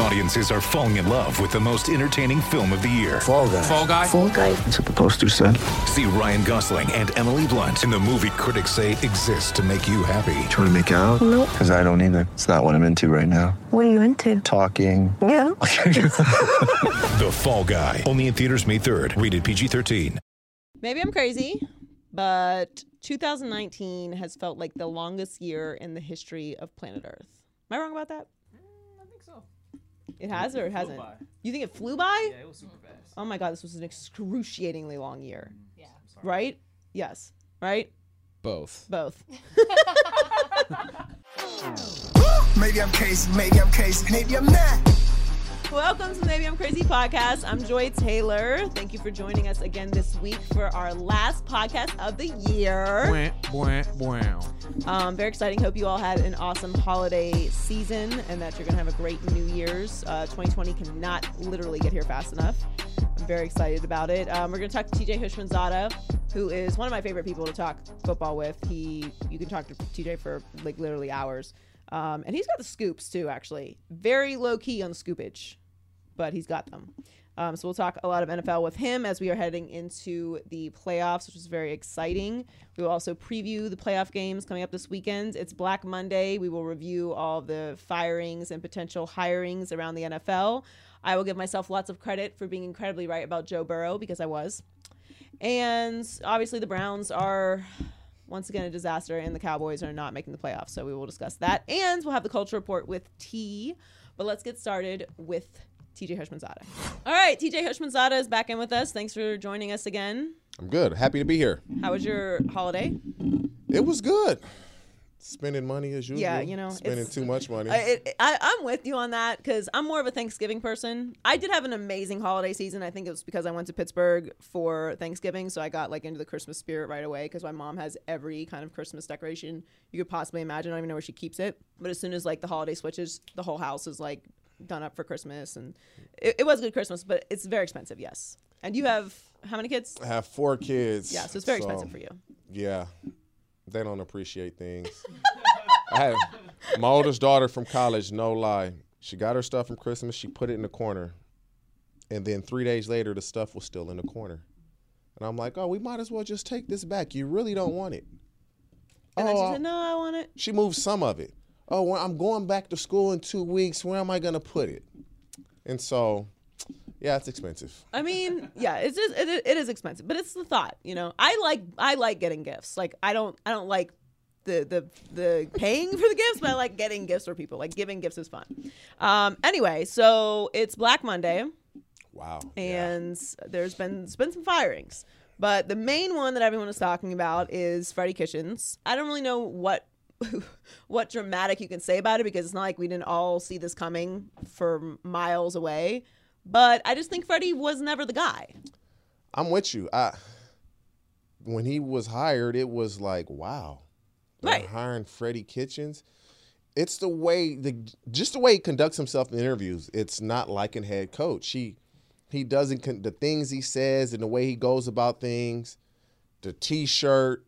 Audiences are falling in love with the most entertaining film of the year. Fall guy. Fall guy. Fall guy. That's what the poster said. See Ryan Gosling and Emily Blunt in the movie critics say exists to make you happy. Trying to make it out? Nope. Because I don't either. It's not what I'm into right now. What are you into? Talking. Yeah. The Fall Guy. Only in theaters May 3rd. Rated PG-13. Maybe I'm crazy, but 2019 has felt like the longest year in the history of planet Earth. Am I wrong about that? I think. It has or it flew hasn't? by. You think it flew by? Yeah, it was super fast. Oh my god, this was an excruciatingly long year. Mm, yeah. Right? Yes. Right? Both. Both. Maybe I'm crazy, maybe I'm crazy, maybe I'm not. Welcome to the Maybe I'm Crazy podcast. I'm Joy Taylor. Thank you for joining us again this week for our last podcast of the year. Bwah. Um, very exciting. Hope you all had an awesome holiday season and that you're going to have a great New Year's. Uh, 2020 cannot literally get here fast enough. I'm very excited about it. Um, we're going to talk to TJ Houshmandzadeh, who is one of my favorite people to talk football with. He, you can talk to TJ for like literally hours. Um, and he's got the scoops too, actually. Very low key on the scoopage, but he's got them. Um, so we'll talk a lot of NFL with him as we are heading into the playoffs, which is very exciting. We will also preview the playoff games coming up this weekend. It's Black Monday. We will review all the firings and potential hirings around the NFL. I will give myself lots of credit for being incredibly right about Joe Burrow because I was. And obviously, the Browns are once again a disaster, and the Cowboys are not making the playoffs. So we will discuss that. And we'll have the culture report with T. But let's get started with TJ Houshmandzadeh. All right, TJ Houshmandzadeh is back in with us. Thanks for joining us again. I'm good. Happy to be here. How was your holiday? It was good. Spending money as usual. Yeah, you know, spending too much money. I, I'm with you on that because I'm more of a Thanksgiving person. I did have an amazing holiday season. I think it was because I went to Pittsburgh for Thanksgiving, so I got like into the Christmas spirit right away. Because my mom has every kind of Christmas decoration you could possibly imagine. I don't even know where she keeps it. But as soon as like the holiday switches, the whole house is like done up for Christmas, and it, it was a good Christmas, but it's very expensive. Yes, and you have how many kids? I have four kids. Yeah, so it's very expensive for you. Yeah, they don't appreciate things. I have my oldest daughter from college. No lie, she got her stuff from Christmas. She put it in the corner, and then three days later, the stuff was still in the corner. And I'm like, oh, we might as well just take this back. You really don't want it. And then she Oh, said, "No, I want it." She moved some of it. Oh, well, I'm going back to school in two weeks. Where am I going to put it? And so, yeah, it's expensive. I mean, yeah, it's just it, it is expensive, but it's the thought, you know. I like I like getting gifts. Like I don't I don't like the the the paying for the gifts, but I like getting gifts for people. Like giving gifts is fun. Um, anyway, so it's Black Monday, Wow. Yeah. and there's been there's been some firings, but the main one that everyone is talking about is Freddie Kitchens. I don't really know what. what dramatic you can say about it because it's not like we didn't all see this coming for miles away but I just think Freddie was never the guy. I'm with you. I when he was hired, it was like, wow, Right. hiring Freddie Kitchens. It's the way the just the way he conducts himself in interviews. It's not like a head coach. He he doesn't the things he says and the way he goes about things. The T-shirt,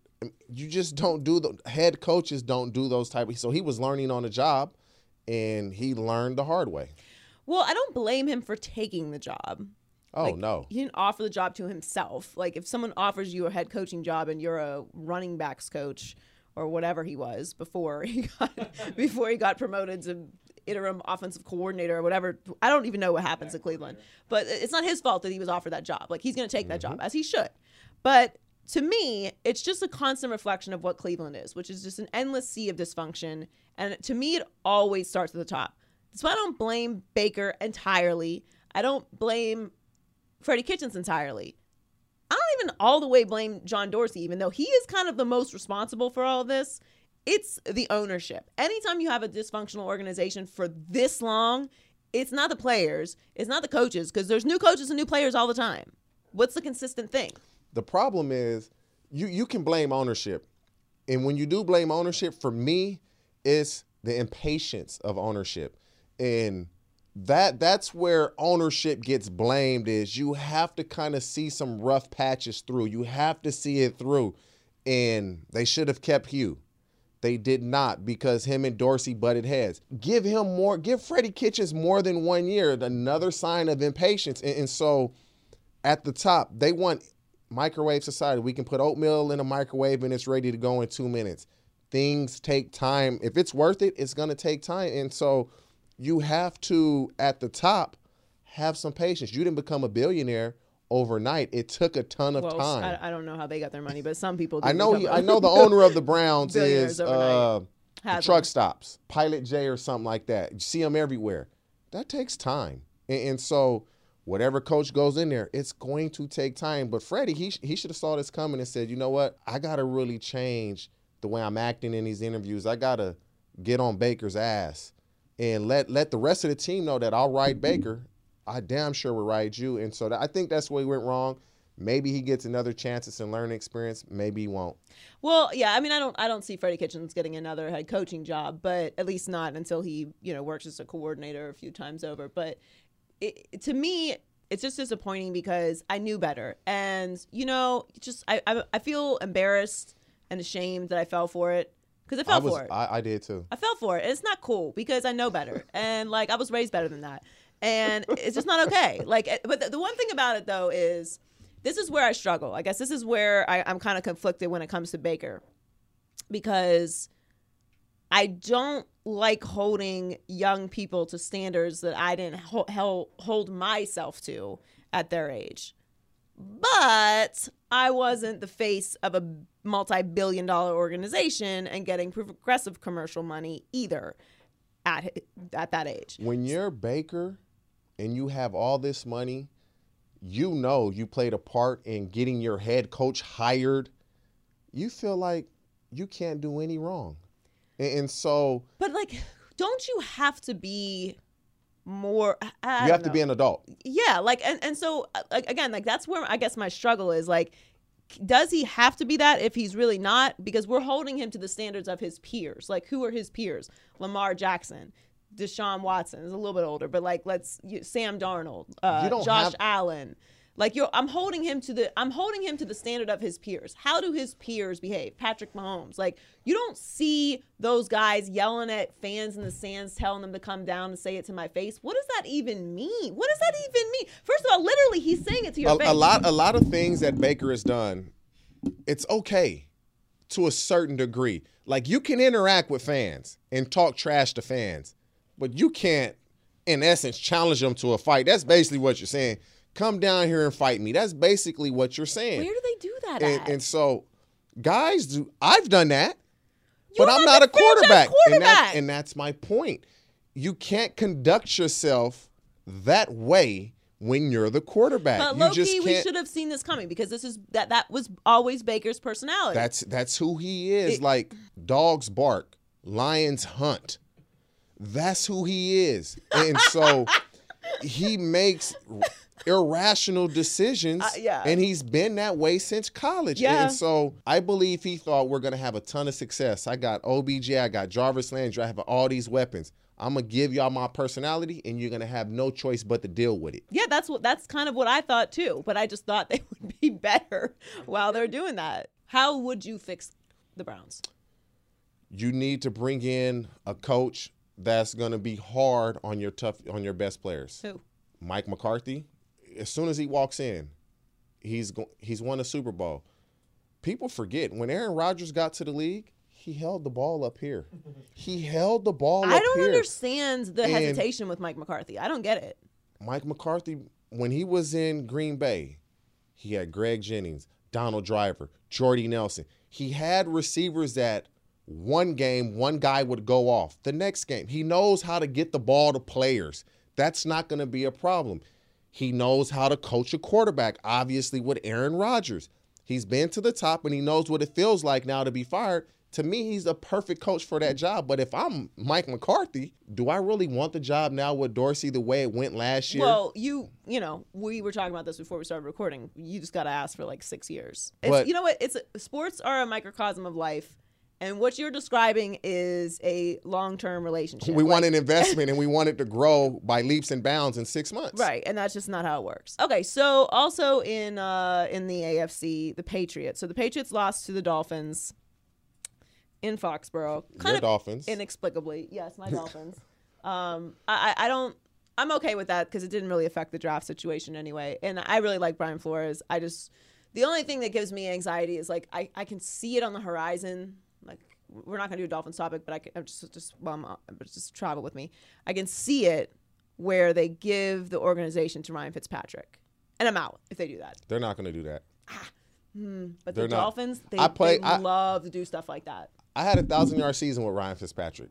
you just don't do the head coaches don't do those type of. So he was learning on the job, and he learned the hard way. Well, I don't blame him for taking the job. Oh Like, no, He didn't offer the job to himself. Like if someone offers you a head coaching job and you're a running backs coach or whatever he was before he got before he got promoted to interim offensive coordinator or whatever. I don't even know what happens at Cleveland. But it's not his fault that he was offered that job. Like he's going to take that mm-hmm. job as he should. But to me, it's just a constant reflection of what Cleveland is, which is just an endless sea of dysfunction. And to me, it always starts at the top. Why I don't blame Baker entirely. I don't blame Freddie Kitchens entirely. I don't even all the way blame John Dorsey, even though he is kind of the most responsible for all this. It's the ownership. Anytime you have a dysfunctional organization for this long, it's not the players, it's not the coaches, because there's new coaches and new players all the time. What's the consistent thing? The problem is you you can blame ownership. And when you do blame ownership, for me, it's the impatience of ownership. And that that's where ownership gets blamed is you have to kind of see some rough patches through. You have to see it through. And they should have kept Hugh. They did not because him and Dorsey butted heads. Give him more, give Freddie Kitchens more than one year, another sign of impatience. And, and so at the top, they want microwave society. We can put oatmeal in a microwave and it's ready to go in two minutes. Things take time. If it's worth it, it's going to take time. And so you have to, at the top, have some patience. You didn't become a billionaire overnight. It took a ton of Well, time. I, I don't know how they got their money, but some people. I know. He, I know the owner of the Browns is uh, the truck stops, Pilot J or something like that. You see them everywhere. That takes time, and, and so whatever coach goes in there, it's going to take time. But Freddie, he he should have saw this coming and said, you know what, I got to really change the way I'm acting in these interviews. I got to get on Baker's ass and let let the rest of the team know that I'll ride Baker. I damn sure will ride you. And so that, I think that's where he went wrong. Maybe he gets another chance and learning experience. Maybe he won't. Well, yeah, I mean, I don't, I don't see Freddie Kitchens getting another head coaching job, but at least not until he, you know, works as a coordinator a few times over. But it, to me, it's just disappointing because I knew better, and you know, just I, I, I feel embarrassed and ashamed that I fell for it because I fell I was, for it. I, I did too. I fell for it. It's not cool because I know better, and like I was raised better than that, and it's just not okay. Like, but the, the one thing about it though is, this is where I struggle. I guess this is where I, I'm kind of conflicted when it comes to Baker, because I don't like holding young people to standards that I didn't ho- hold myself to at their age. But I wasn't the face of a multi billion dollar organization and getting progressive commercial money either at, at that age. When you're Baker and you have all this money, you know you played a part in getting your head coach hired. You feel like you can't do any wrong. And, and so But like, don't you have to be more? I- you have don't to be an adult. yeah like and, and so uh, like again like that's where i guess my struggle is like does he have to be that if he's really not because we're holding him to the standards of his peers like who are his peers lamar jackson deshaun watson is a little bit older but like let's you, sam darnold uh, josh have- allen like you're i'm holding him to the i'm holding him to the standard of his peers. How do his peers behave? Patrick mahomes. Like you don't see those guys yelling at fans in the stands telling them to come down and say it to my face. What does that even mean? What does that even mean? First of all literally he's saying it to your A, face. a lot a lot of things that Baker has done, it's okay to a certain degree. Like you can interact with fans and talk trash to fans, but you can't, in essence, challenge them to a fight. That's basically what you're saying. Come down here and fight me. That's basically what you're saying. where do they do that and, at? and so, guys, do I've done that, You're but I'm not not a franchise quarterback. And, that's, and that's my point. You can't conduct yourself that way when you're the quarterback. but you just Loki, we should have seen this coming because this is that that was always Baker's personality. That's that's who he is. It- like dogs bark, lions hunt. That's who he is. And so he makes irrational decisions. Uh, yeah. And he's been that way since college. Yeah. And so I believe he thought we're going to have a ton of success. I got OBJ, I got Jarvis Landry, I have all these weapons. I'm going to give y'all my personality, and you're going to have no choice but to deal with it. Yeah, that's what that's kind of what I thought too. But I just thought they would be better while they're doing that. How would you fix the Browns? you need to bring in a coach that's going to be hard on your tough on your best players. Who? Mike McCarthy. As soon as he walks in, he's go- he's won a Super Bowl. People forget when Aaron Rodgers got to the league, he held the ball up here. He held the ball I up don't here. understand the And- hesitation with Mike McCarthy. I don't get it. Mike McCarthy, when he was in Green Bay, he had Greg Jennings, Donald Driver, Jordy Nelson. He had receivers that one game, one guy would go off. The next game, he knows how to get the ball to players. That's not going to be a problem. He knows how to coach a quarterback, obviously, with Aaron Rodgers. He's been to the top and he knows what it feels like now to be fired. To me, he's a perfect coach for that job. But if I'm Mike McCarthy, do I really want the job now with Dorsey the way it went last year? Well, you you know we were talking about this before we started recording. You just got to ask for like six years. It's, But- you know what? It's sports are a microcosm of life, And what you're describing is a long-term relationship. We Like- want an investment and we want it to grow by leaps and bounds in six months. Right, and that's just not how it works. Okay, so also in uh in the AFC, the Patriots. So the Patriots lost to the Dolphins in Foxborough. Kind Your of Dolphins. inexplicably. Yes, my Dolphins. Um I I I don't I'm okay with that because it didn't really affect the draft situation anyway. And I really like Brian Flores. I just the only thing that gives me anxiety is like I, I can see it on the horizon. We're not gonna do a Dolphins topic, but I can I'm just just well, I'm, uh, just travel with me. I can see it where they give the organization to Ryan Fitzpatrick, and I'm out if they do that. They're not going to do that. But They're the not. Dolphins, they, I play- they I- love to do stuff like that. I had a thousand yard season with Ryan Fitzpatrick.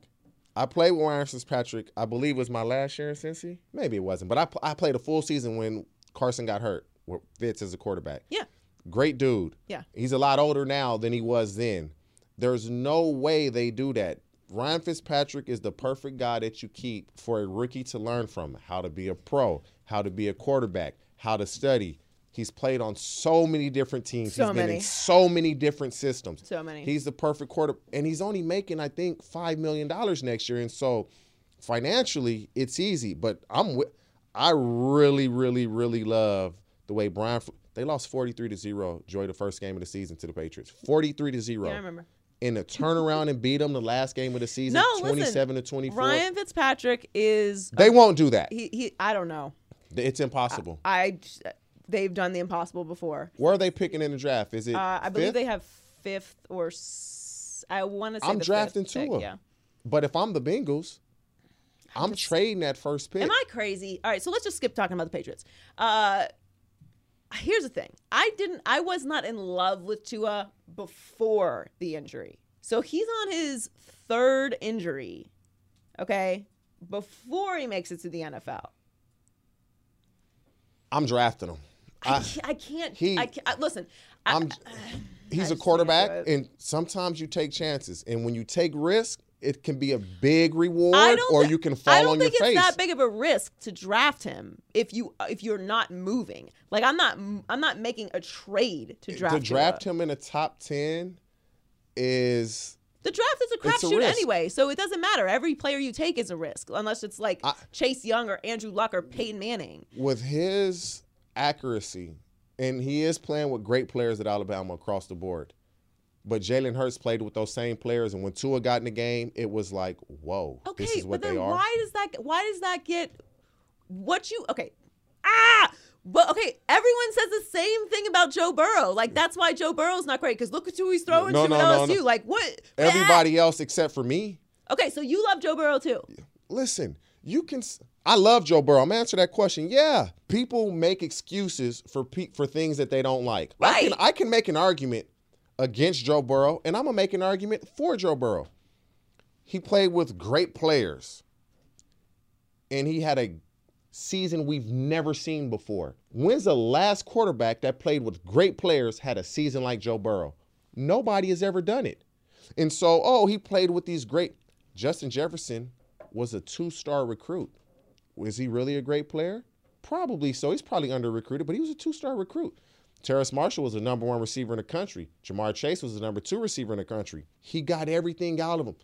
I played with Ryan Fitzpatrick. I believe it was my last year in Cincy. Maybe it wasn't, but I, I played a full season when Carson got hurt with Fitz as a quarterback. Yeah, Great dude. Yeah. He's a lot older now than he was then. There's no way they do that. Ryan Fitzpatrick is the perfect guy that you keep for a rookie to learn from how to be a pro, how to be a quarterback, how to study. He's played on so many different teams. So he's been many. in so many different systems. So many. He's the perfect quarter, and he's only making, I think, five million dollars next year. And so, financially, it's easy. But I'm, wi- I really, really, really love the way Brian. They lost forty three to zero. Joy, the first game of the season to the Patriots. Forty three to zero. yeah, I remember. In a turnaround and beat them the last game of the season. No, twenty listen, to twenty four. Ryan Fitzpatrick is They won't do that. he, he I don't know. It's impossible. I they've done the impossible before. Where are they picking in the draft? Is it? Uh, I believe fifth? they have fifth or s- I want to say I'm the drafting fifth pick, Tua. Yeah. But if I'm the Bengals, I'm trading that first pick. Am I crazy? All right, so let's just skip talking about the Patriots. Uh, here's the thing: I didn't, I was not in love with Tua before the injury. So he's on his third injury. Okay, before he makes it to the NFL. I'm drafting him. I, I- can't, I can't. he- I can't I, listen. I, I'm. He's a quarterback, and sometimes you take chances, and when you take risk, it can be a big reward, I or thi- you can I fall don't think it's that big of a risk to draft him if you uh, if you're not moving. Like I'm not I'm not making a trade to draft. to draft Tua. him in a top ten is The draft is a crapshoot anyway, so it doesn't matter. Every player you take is a risk, unless it's like I- Chase Young or Andrew Luck or Peyton Manning. with his accuracy, and he is playing with great players at Alabama across the board. But Jalen Hurts played with those same players, and when Tua got in the game, it was like, whoa, Okay, this is what but then they are. why does that why does that get what you okay? Ah, but okay, everyone says the same thing about Joe Burrow. Like that's why Joe Burrow's not great because look at who he's throwing No, to no, at no, LSU. no. Like what? Everybody else except for me. Okay, so you love Joe Burrow too. Listen, you can. I love Joe Burrow. I'm answer that question. Yeah, people make excuses for pe- for things that they don't like. I can Right. I can make an argument against Joe Burrow, and I'm gonna make an argument for Joe Burrow. He played with great players, and he had a season we've never seen before. When's the last quarterback that played with great players had a season like Joe Burrow? Nobody has ever done it. And so, oh, he played with these great. Justin Jefferson was a two star recruit. Was he really a great player? Probably so. He's probably under recruited, but he was a two star recruit. Terrace Marshall was the number one receiver in the country. Ja'Marr Chase was the number two receiver in the country. He got everything out of him.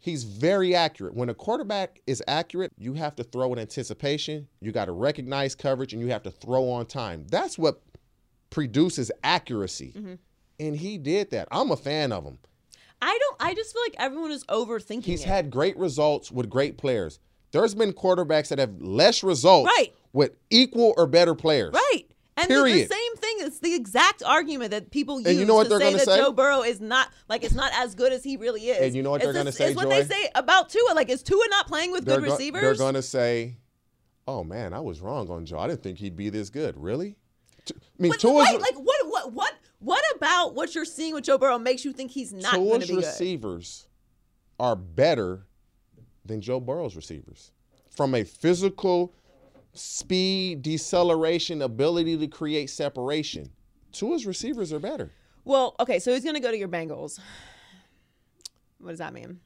He's very accurate. When a quarterback is accurate, you have to throw in anticipation, you got to recognize coverage, and you have to throw on time. That's what produces accuracy. Mm-hmm. And he did that. I'm a fan of him. I don't. I just feel like everyone is overthinking. He's it. had great results with great players. There's been quarterbacks that have less results Right. with equal or better players. right. And the- the, same thing. It's the exact argument that people use And you know to say that say? Joe Burrow is not like it's not as good as he really is. And you know what It's they're gonna say, It's what they say about Tua. Like, is Tua not playing with They're, good go- receivers? they're going to say, "Oh man, I was wrong on Joe. I didn't think he'd be this good." Really? I mean, But Tua's, wait, like what? What? What? What about what you're seeing with Joe Burrow makes you think he's not going to be good? Tua's receivers are better than Joe Burrow's receivers from a physical speed, deceleration, ability to create separation. Tua's receivers are better. Well, okay, so he's going to go to your Bengals. What does that mean?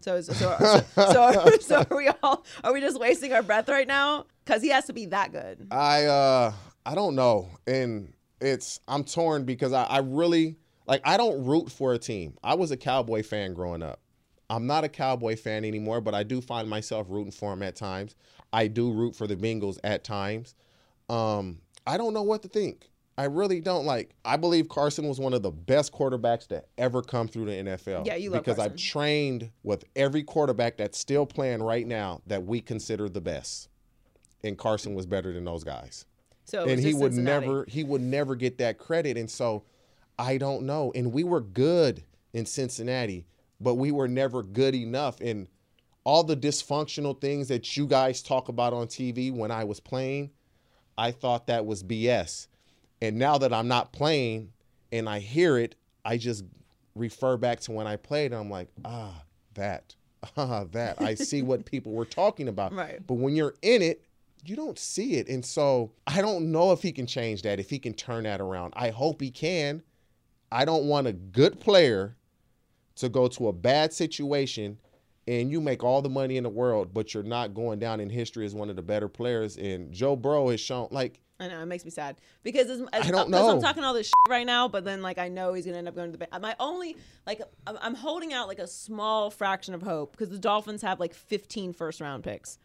So, is, so, so, so, so are we all are we just wasting our breath right now? Because he has to be that good. I uh I don't know. And it's I'm torn because I, I really Like I don't root for a team. I was a Cowboy fan growing up. I'm not a Cowboy fan anymore, but I do find myself rooting for him at times. I do root for the Bengals at times. Um, I don't know what to think. I really don't like. I believe Carson was one of the best quarterbacks to ever come through the NFL. Yeah, you love because I've trained with every quarterback that's still playing right now that we consider the best, and Carson was better than those guys So and he would Cincinnati. never he would never get that credit and so i don't know and we were good in cincinnati but we were never good enough and all the dysfunctional things that you guys talk about on tv when i was playing i thought that was bs and now that i'm not playing and i hear it i just refer back to when i played and i'm like ah that ah that i see what people were talking about Right. but when you're in it you don't see it. And so I don't know if he can change that, if he can turn that around. I hope he can. I don't want a good player to go to a bad situation and you make all the money in the world, but you're not going down in history as one of the better players. And Joe Burrow has shown, like, I know it makes me sad because as, as, I don't because I'm talking all this shit right now, but then like I know he's gonna end up going to the. Ba- my only like I'm, holding out like a small fraction of hope because the Dolphins have like 15 first round picks,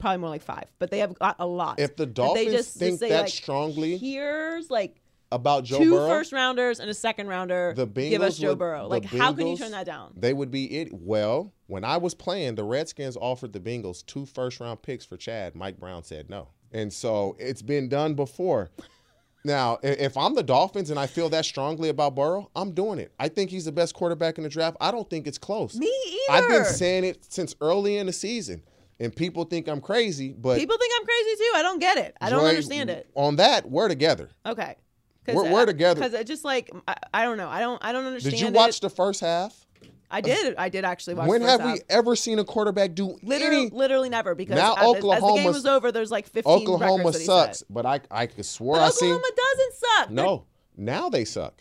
probably more like five, but they have got a lot. If the Dolphins think say, that like, strongly here's like about Joe two Burrow, first rounders and a second rounder. the Bengals give us Joe would- Burrow. Like how can you turn that down? They would be it. Well, when I was playing, the Redskins offered the Bengals two first round picks for Chad. Mike Brown said no. And so it's been done before. Now, if I'm the Dolphins and I feel that strongly about Burrow, I'm doing it. I think he's the best quarterback in the draft. I don't think it's close. Me either. I've been saying it since early in the season, and people think I'm crazy, but People think I'm crazy too. I don't get it. I don't understand it. On that, we're together. Okay. We're- we're together. Because it just like I, I don't know. I don't I don't understand. Did you it. watch the first half? I did. I did actually watch. when the first have we ever seen a quarterback do Literally, any? literally never because Now as, as the game was over, there's like 15 Oklahoma sucks, but I I could swear But I seen Oklahoma doesn't suck. no. Now they suck.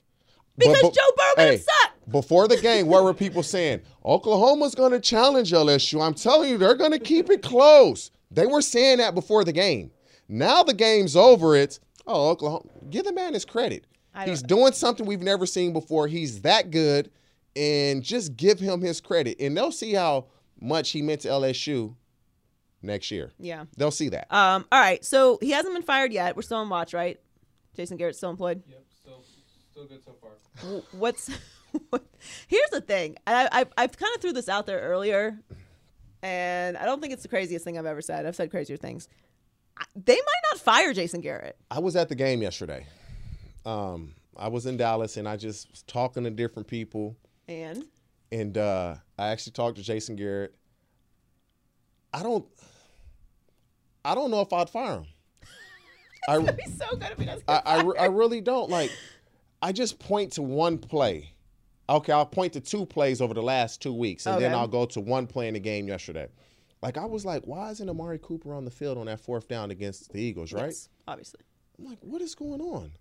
Because But- but- Joe Burrow hey, him suck. Before the game, what were people saying? Oklahoma's going to challenge LSU. I'm telling you, they're going to keep it close. They were saying that before the game. Now the game's over. It's oh Oklahoma. Give the man his credit. He's doing something we've never seen before. He's that good, and just give him his credit, and they'll see how much he meant to LSU next year. Yeah. They'll see that. Um. All right. So he hasn't been fired yet. We're still on watch, right? Jason Garrett's still employed. Yep, still, still good so far. what's what, here's the thing I, I, i've kind of threw this out there earlier and i don't think it's the craziest thing i've ever said i've said crazier things I- they might not fire jason garrett I was at the game yesterday. Um, I was in Dallas, and I just was talking to different people. and and uh, I actually talked to Jason Garrett. I don't, I don't know if I'd fire him. I, he's so good if he doesn't I, I, I really don't like. I just point to one play. Okay, I'll point to two plays over the last two weeks, and then I'll go to one play in the game yesterday. Like I was like, why isn't Amari Cooper on the field on that fourth down against the Eagles? Right? Yes, obviously I'm like, what is going on?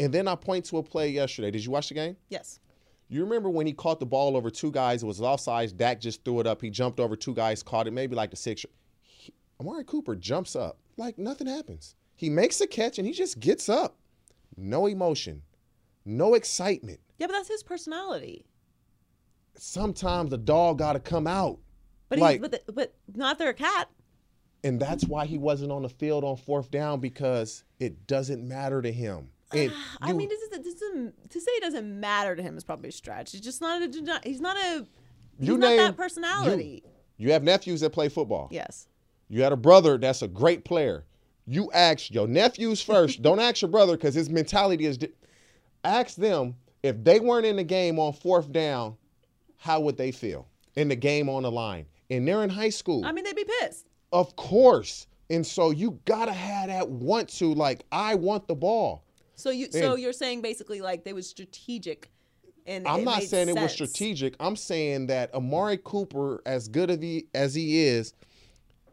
And then I point to a play yesterday. Did you watch the game? yes You remember when he caught the ball over two guys? It was offsides. Dak just threw it up. He jumped over two guys, caught it, maybe like the six. He, Amari Cooper jumps up like nothing happens. He makes a catch and he just gets up. No emotion, no excitement. yeah but that's his personality Sometimes the dog got to come out. But Like- he's but, the, but not their cat And that's why he wasn't on the field on fourth down because it doesn't matter to him. And ah, i you- mean this is this is to say it doesn't matter to him is probably a stretch he's just not a he's not a he's you not name- that personality You, you have nephews that play football. yes You had a brother that's a great player. You ask your nephews first. Don't ask your brother because his mentality is. Di- ask them if they weren't in the game on fourth down, how would they feel in the game on the line? And they're in high school, i mean they'd be pissed of course. And so you gotta have that want to like I want the ball. So you, so you're saying basically like they was strategic, and I'm not saying it was strategic. I'm saying that Amari Cooper, as good of he, as he is,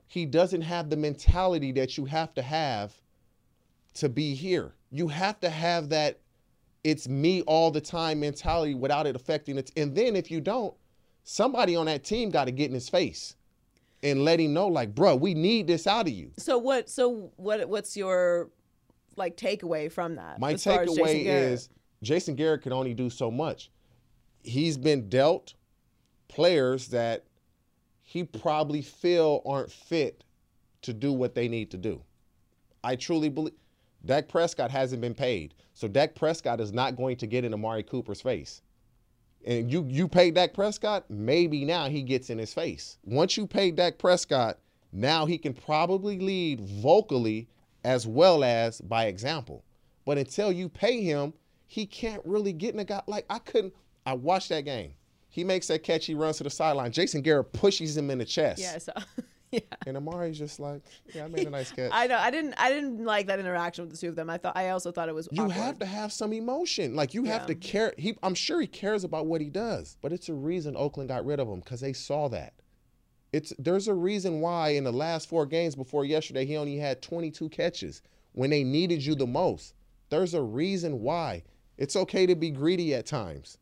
he doesn't have the mentality that you have to have to be here. You have to have that it's me all the time mentality without it affecting it. And then if you don't, somebody on that team got to get in his face and let him know, like, bro, we need this out of you. So what? So what? What's your like takeaway from that? My Jason takeaway is Jason Garrett can only do so much. He's been dealt players that he probably feel aren't fit to do what they need to do. I truly believe Dak Prescott hasn't been paid. So Dak Prescott is not going to get in Amari Cooper's face. And you you pay Dak Prescott, maybe now he gets in his face. Once you pay Dak Prescott, now he can probably lead vocally as well as by example. But until you pay him, he can't really get in a guy like I couldn't I watched that game. He makes that catch, he runs to the sideline. Jason Garrett pushes him in the chest. Yeah, yeah. And Amari's just like, yeah, I made a nice catch. I know. I didn't. I didn't like that interaction with the two of them. I thought. I also thought it was. you awkward. have to have some emotion. Like you have Yeah. to care. He, I'm sure he cares about what he does, but it's a reason Oakland got rid of him because they saw that. It's there's a reason why in the last four games before yesterday he only had 22 catches when they needed you the most. There's a reason why. It's okay to be greedy at times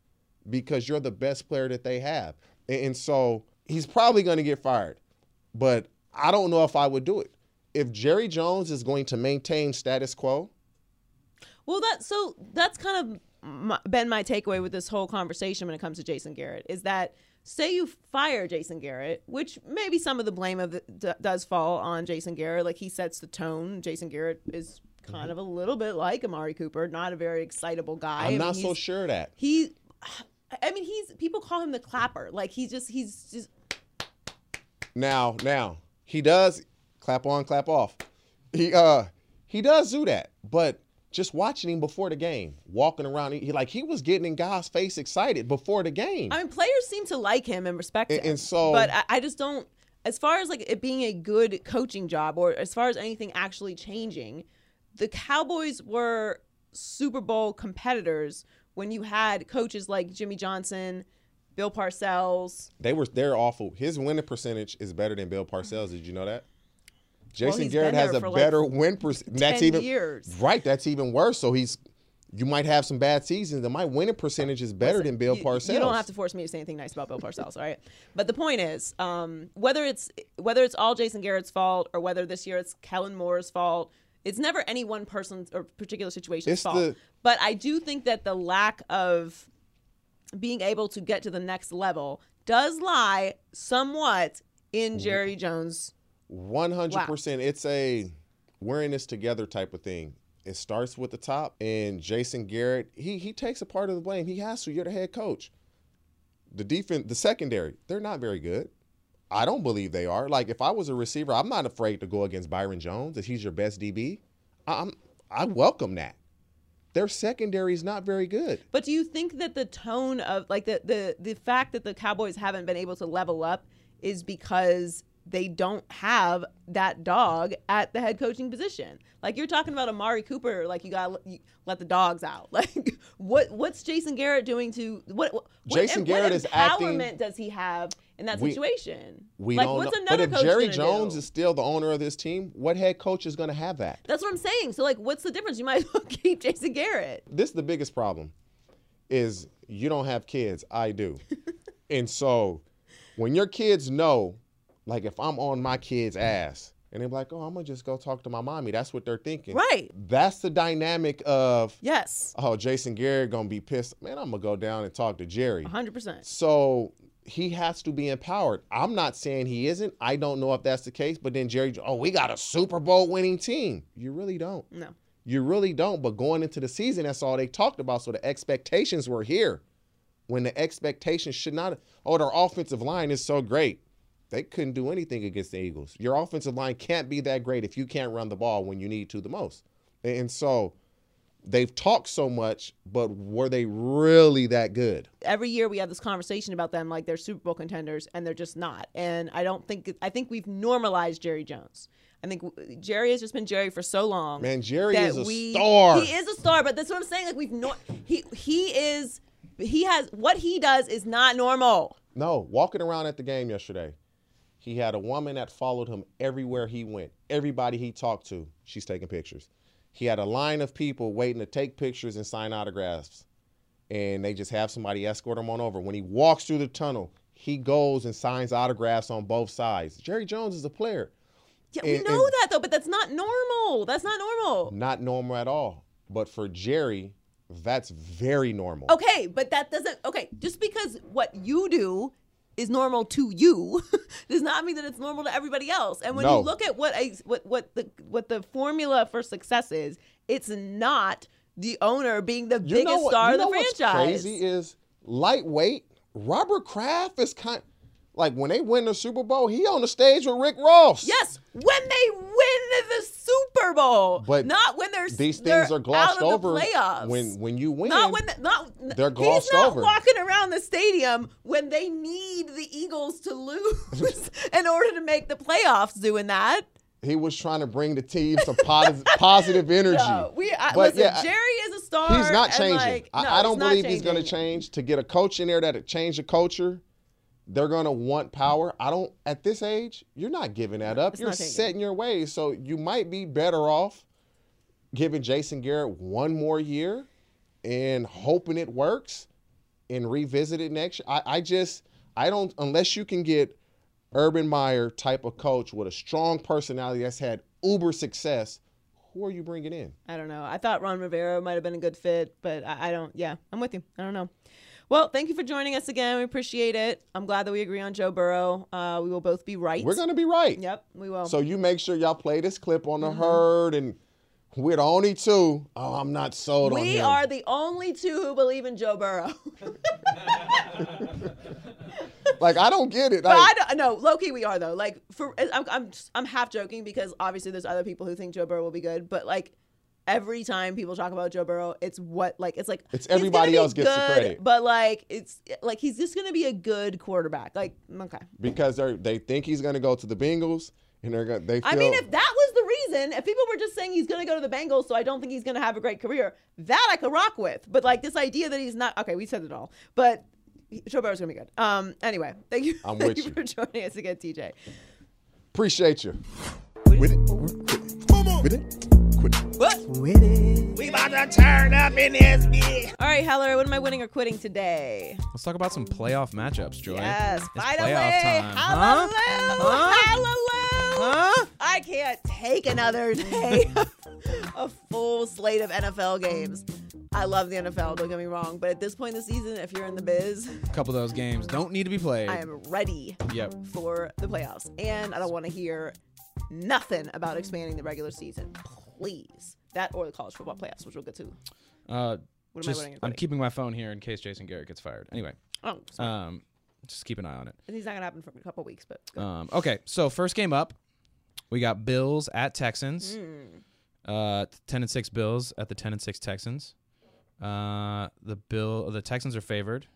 because you're the best player that they have, and, and so he's probably going to get fired. But I don't know if I would do it. If Jerry Jones is going to maintain status quo, Well, that so that's kind of my, been my takeaway with this whole conversation when it comes to Jason Garrett is that say you fire Jason Garrett, which maybe some of the blame of d- does fall on Jason Garrett, like he sets the tone. Jason Garrett is kind of a little bit like Amari Cooper, not a very excitable guy. I I'm mean, not so sure that. He, I mean, he's people call him the clapper. Like he's just he's just Now, now he does clap on, clap off. He uh he does do that, but just watching him before the game, walking around, he like he was getting in God's face excited before the game. I mean, players seem to like him and respect And- him. and so- but I, I just don't. As far as like it being a good coaching job, or as far as anything actually changing, the Cowboys were Super Bowl competitors when you had coaches like Jimmy Johnson, Bill Parcells. they were they're awful. His winning percentage is better than Bill Parcells. Did you know that? Jason he's Garrett has a for, like, better win percentage. That's even years. right. That's even worse. So he's you might have some bad seasons, and my winning percentage is better than Bill you, Parcells. You don't have to force me to say anything nice about Bill Parcells, all right? But the point is, um, whether it's whether it's all Jason Garrett's fault or whether this year it's Kellen Moore's fault, it's never any one person's or particular situation's It's fault. the- but I do think that the lack of being able to get to the next level does lie somewhat in Jerry Jones. One hundred percent. It's a we're in this together type of thing. It starts with the top, and Jason Garrett he he takes a part of the blame. He has to. You're the head coach. The defense, the secondary, they're not very good. I don't believe they are. Like if I was a receiver, I'm not afraid to go against Byron Jones if he's your best DB. I'm I welcome that. Their secondary is not very good. But do you think that the tone of like the the the fact that the Cowboys haven't been able to level up is because they don't have that dog at the head coaching position? Like you're talking about Amari Cooper, like you got to let the dogs out. Like what what's Jason Garrett doing to what? what Jason what Garrett is acting- empowerment does he have in that We- situation? We like don't what's know. another But if coach Jerry Jones do? is still the owner of this team, what head coach is going to have that? That's what I'm saying. So like, what's the difference? You might as well keep Jason Garrett. this is the biggest problem is you don't have kids i do and so when your kids know like if i'm on my kid's ass and they're like oh i'm gonna just go talk to my mommy that's what they're thinking Right. that's the dynamic of Yes. oh jason garrett gonna be pissed man i'm gonna go down and talk to jerry 100%. so he has to be empowered. I'm not saying he isn't. I don't know if that's the case. But then Jerry, oh, we got a Super Bowl winning team. You really don't. No. You really don't. But going into the season, that's all they talked about. So the expectations were here. When the expectations should not, oh, their offensive line is so great. They couldn't do anything against the Eagles. Your offensive line can't be that great if you can't run the ball when you need to the most. And so they've talked so much, but were they really that good? every year we have this conversation about them like they're Super Bowl contenders and they're just not. And I don't think I think we've normalized Jerry Jones. I think Jerry has just been Jerry for so long. Man, Jerry is a we- star. He is a star, but that's what I'm saying. Like we've no, he he is he has what he does is not normal. No, walking around at the game yesterday, he had a woman that followed him everywhere he went. Everybody he talked to, she's taking pictures. He had a line of people waiting to take pictures and sign autographs. And they just have somebody escort him on over. When he walks through the tunnel, he goes and signs autographs on both sides. Jerry Jones is a player. Yeah, we And- know and- that though, but that's not normal. That's not normal. Not normal at all. But for Jerry, That's very normal. Okay, but that doesn't. Okay, just because what you do is normal to you does not mean that it's normal to everybody else. And when No. you look at what a, what what the what the formula for success is, it's not the owner being the You biggest know star you of the know what's franchise. crazy is lightweight. Robert Kraft is kind like when they win the Super Bowl, he on the stage with Rick Ross. Yes, when they win the Super Bowl, But not when they're These they're things are glossed out of the over playoffs. when when you win. not when the, not they're glossed he's not over. walking around the stadium when they need the Eagles to lose in order to make the playoffs doing that. he was trying to bring the team some positive positive energy. No, we I, But listen. yeah, Jerry is a star. He's not changing. like, no, I, I don't believe he's going to change. To get a coach in there that would change the culture, they're going to want power. I don't. At this age, you're not giving that up. It's you're setting your ways. So you might be better off giving Jason Garrett one more year and hoping it works and revisit it next year. I, I just I don't unless you can get Urban Meyer type of coach with a strong personality that's had uber success. Who are you bringing in? I don't know. I thought Ron Rivera might have been a good fit, but I, I don't. Yeah, I'm with you. I don't know. Well, thank you for joining us again. We appreciate it. I'm glad that we agree on Joe Burrow. Uh, we will both be right. We're gonna be right. Yep, we will. So you make sure y'all play this clip on the Mm-hmm. herd, and we're the only two. Oh, I'm not sold on we are the only two who believe in Joe Burrow. like I don't get it. But I don't, no, low key we are though. Like for I'm I'm I'm half joking because obviously there's other people who think Joe Burrow will be good, but like every time people talk about Joe Burrow, it's what like it's like It's everybody be else gets the good, credit. but like it's like he's just gonna be a good quarterback. Like okay, because they they think he's gonna go to the Bengals, and they're gonna they feel. I mean if that was the reason, if people were just saying he's gonna go to the Bengals, so I don't think he's gonna have a great career, that I could rock with. But like this idea that he's not okay, we said it all, but. Joe Burrow's gonna be good. Um. Anyway, thank you. I'm thank with you you. for joining us again, TJ. appreciate you. With it. With it. Quit it. What? We about to turn up in this bitch. All right, Heller, what am I winning or quitting today? Let's talk about some playoff matchups, Joy. Yes, It's finally. playoff time. Hallelujah. Huh? Hallelujah. Huh? I can't take another day a full slate of NFL games. I love the NFL, don't get me wrong, but at this point in the season, if you're in the biz, A couple of those games don't need to be played. I am ready Yep. for the playoffs. And I don't want to hear nothing about expanding the regular season. Please. That or the college football playoffs, which we'll get to. Uh, What am I I'm keeping my phone here in case Jason Garrett gets fired. Anyway, Oh, sorry. um, just keep an eye on it. And he's not going to happen for a couple weeks, but. Um, okay, so first game up, we got Bills at Texans. Uh, ten and six Bills at the ten and six Texans. Uh, the Bill the Texans are favored.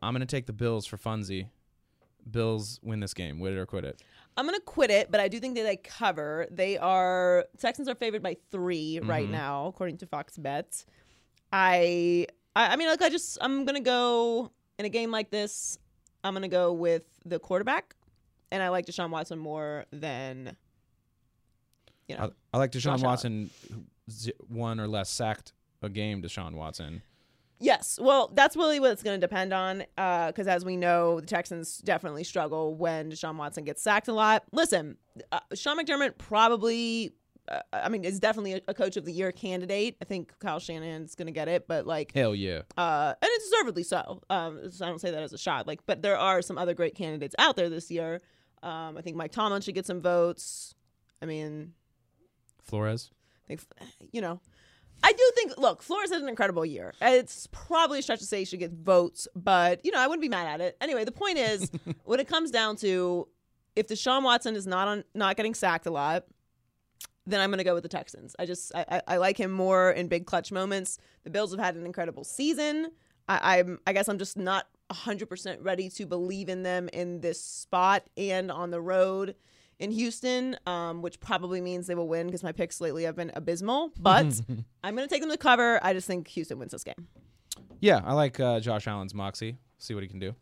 I'm gonna take the Bills for funsy. Bills win this game. Win it or quit it. I'm gonna quit it, but I do think that they cover. They are Texans are favored by 3 right mm-hmm. now, according to Fox Bets. I, I I mean, like I just I'm gonna go in a game like this. I'm gonna go with the quarterback, and I like Deshaun Watson more than you know. I, I like Deshaun Watson, one or less sacked a game. Deshaun Watson. Yes, well, that's really what it's going to depend on. Because as we know, the Texans definitely struggle when Deshaun Watson gets sacked a lot. Listen, uh, Sean McDermott probably, uh, I mean, is definitely a, a coach of the year candidate. I think Kyle Shanahan's going to get it, but like, Hell yeah. uh, and it's deservedly so. Um, so I don't say that as a shot. Like, but there are some other great candidates out there this year. Um, I think Mike Tomlin should get some votes. I mean, Flores. I think, you know, I do think, look, Flores had an incredible year. It's probably a stretch to say he should get votes, but, you know, I wouldn't be mad at it. Anyway, the point is, when it comes down to if Deshaun Watson is not on, not getting sacked a lot, then I'm going to go with the Texans. I just, I, I, I like him more in big clutch moments. The Bills have had an incredible season. I, I'm, I guess I'm just not 100% ready to believe in them in this spot and on the road in Houston, um, which probably means they will win because my picks lately have been abysmal. But I'm going to take them to cover. I just think Houston wins this game. Yeah, I like uh, Josh Allen's moxie. See what he can do.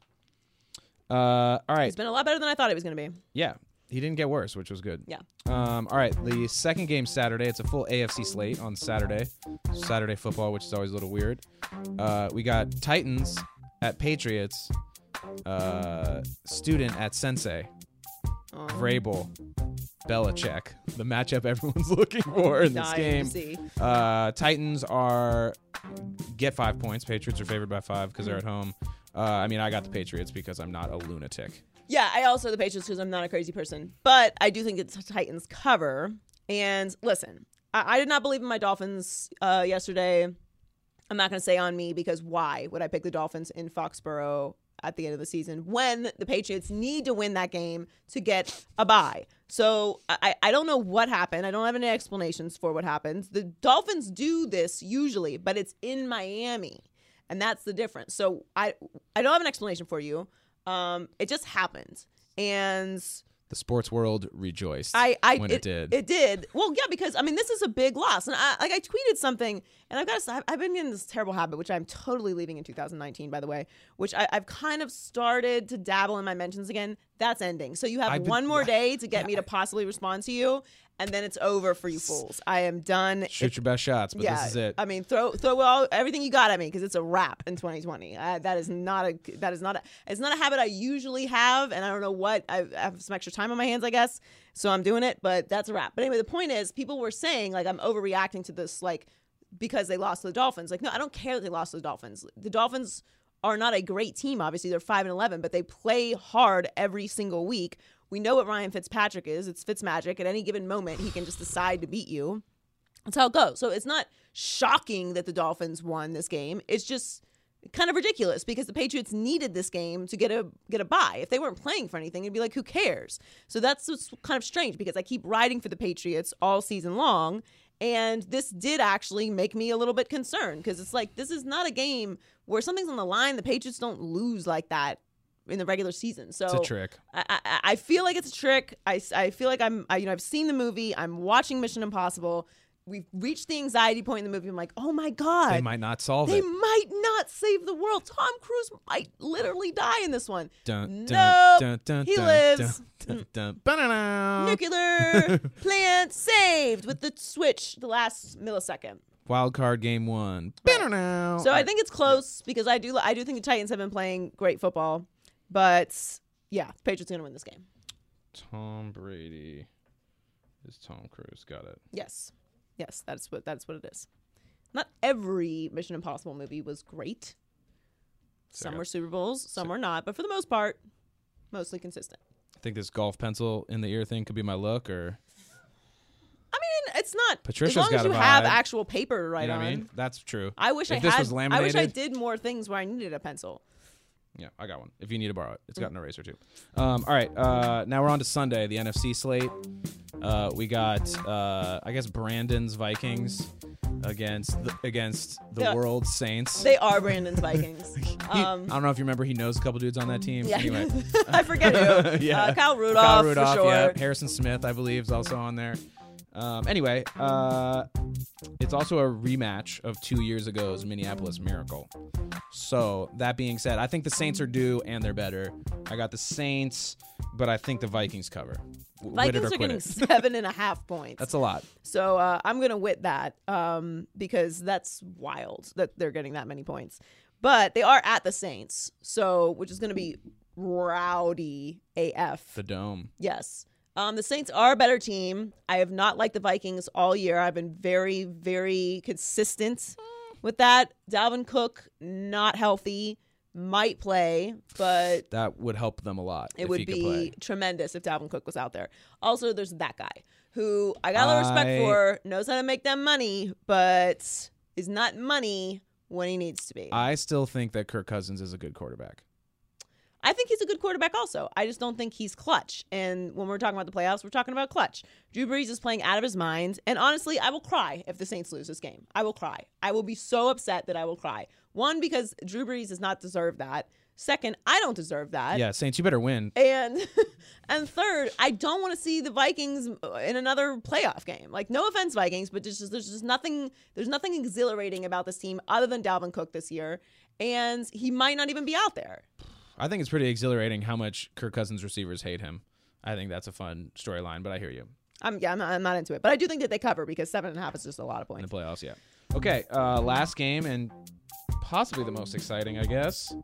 Uh, all right. It's been a lot better than I thought it was going to be. Yeah, he didn't get worse, which was good. Yeah. Um, all right, the second game Saturday. It's a full AFC slate on Saturday. Saturday football, which is always a little weird. Uh, we got Titans at Patriots. Uh, student at Sensei. Um, Vrabel. Belichick, the matchup everyone's looking for in this Dying game. Uh, Titans are get five points. Patriots are favored by five because they're at home. Uh, I mean, I got the Patriots because I'm not a lunatic. Yeah, I also the Patriots because I'm not a crazy person, but I do think it's Titans cover. And listen, I, I did not believe in my Dolphins uh, yesterday. I'm not going to say on me because why would I pick the Dolphins in Foxborough at the end of the season when the Patriots need to win that game to get a bye? So I, I don't know what happened. I don't have any explanations for what happened. The Dolphins do this usually, but it's in Miami, and that's the difference. So I I don't have an explanation for you. Um, it just happened, and The sports world rejoiced I, I when it, did. It did. Well, yeah, because I mean, this is a big loss, and I like I tweeted something, and I've got to. I've been in this terrible habit, which I'm totally leaving in 2019, by the way. Which I, I've kind of started to dabble in my mentions again. That's ending. So you have I've been- one more day to get me to possibly respond to you, and then it's over for you fools. I am done. Shoot It- your best shots, but yeah, this is it. I mean, throw throw all everything you got at me because it's a wrap in 2020. Uh, that is not a that is not a it's not a habit I usually have, and I don't know what I, I have some extra time on my hands, I guess. So I'm doing it, but that's a wrap. But anyway, the point is, people were saying like I'm overreacting to this, like because they lost to the Dolphins. Like, no, I don't care that they lost to the Dolphins. The Dolphins are not a great team. Obviously, they're five and eleven, but they play hard every single week. We know what Ryan Fitzpatrick is. It's Fitzmagic. At any given moment, he can just decide to beat you. That's how it goes. So it's not shocking that the Dolphins won this game. It's just kind of ridiculous because the Patriots needed this game to get a get a bye. If they weren't playing for anything, it'd be like, who cares? So that's what's kind of strange because I keep riding for the Patriots all season long. And this did actually make me a little bit concerned because it's like this is not a game where something's on the line. The Patriots don't lose like that in the regular season. So it's a trick. I, I, I feel like it's a trick. I, I feel like I'm, I, you know, I've seen the movie. I'm watching Mission Impossible. We've reached the anxiety point in the movie. I'm like, oh my god, They might not solve they it. They might not save the world. Tom Cruise might literally die in this one. Dun, Nope. dun, dun, he lives. Dun, dun, mm. dun. Ba-da-da. Nuclear plant saved with the switch the last millisecond. Wild card game one. Ba-da-da. So I think it's close because I do I do think the Titans have been playing great football, but yeah, Patriots gonna win this game. Tom Brady is Tom Cruise. Got it. Yes, yes, that's what that's what it is. Not every Mission Impossible movie was great. Some Sarah. were Super Bowls, some were not, but for the most part, mostly consistent. I think this golf pencil in the ear thing could be my look, or I mean, it's not. Patricia's as long as you have actual paper to write you know on. I mean. That's true. I wish if I this had. I wish I did more things where I needed a pencil. Yeah, I got one. If you need to borrow it, it's got an eraser too. Um, all right, uh, now we're on to Sunday, the NFC slate. Uh, we got, uh, I guess, Brandon's Vikings against the, against the. World Saints. They are Brandon's Vikings. He- Um, I don't know if you remember, he knows a couple dudes on that team. yeah, Anyway, I forget who. yeah, uh, Kyle Rudolph, Kyle Rudolph, for sure. yeah. Harrison Smith, I believe, is also on there. Um, anyway, uh, it's also a rematch of two years ago's Minneapolis Miracle. So that being said, I think the Saints are due and they're better. I got the Saints, but I think the Vikings cover. W- Vikings are getting seven and a half points. That's a lot. So uh, I'm gonna wit that um, because that's wild that they're getting that many points. But they are at the Saints, so which is gonna be rowdy AF. The dome. Yes. Um, the Saints are a better team. I have not liked the Vikings all year. I've been very, very consistent with that. Dalvin Cook not healthy, might play, but That would help them a lot. it if would he could be tremendous if Dalvin Cook was out there. Also, there's that guy who I got a little respect I- for, knows how to make them money, but is not money when he needs to be. I still think that Kirk Cousins is a good quarterback. Think he's a good quarterback also. I just don't think he's clutch. And when we're talking about the playoffs, we're talking about clutch. Drew Brees is playing out of his mind. And honestly, I will cry if the Saints lose this game. I will cry. I will be so upset that I will cry. One, because Drew Brees does not deserve that. Second, I don't deserve that. Yeah, Saints, you better win. And and third, I don't want to see the Vikings uh, in another playoff game. Like no offense, Vikings, but there's just there's just nothing there's nothing exhilarating about this team other than Dalvin Cook this year, and he might not even be out there. I think it's pretty exhilarating how much Kirk Cousins receivers hate him. I think that's a fun storyline, but I hear you. I'm yeah, I'm not, I'm not into it, but I do think that they cover because seven and a half is just a lot of points in the playoffs. Yeah. Okay. Uh, last game and possibly the most exciting, I guess.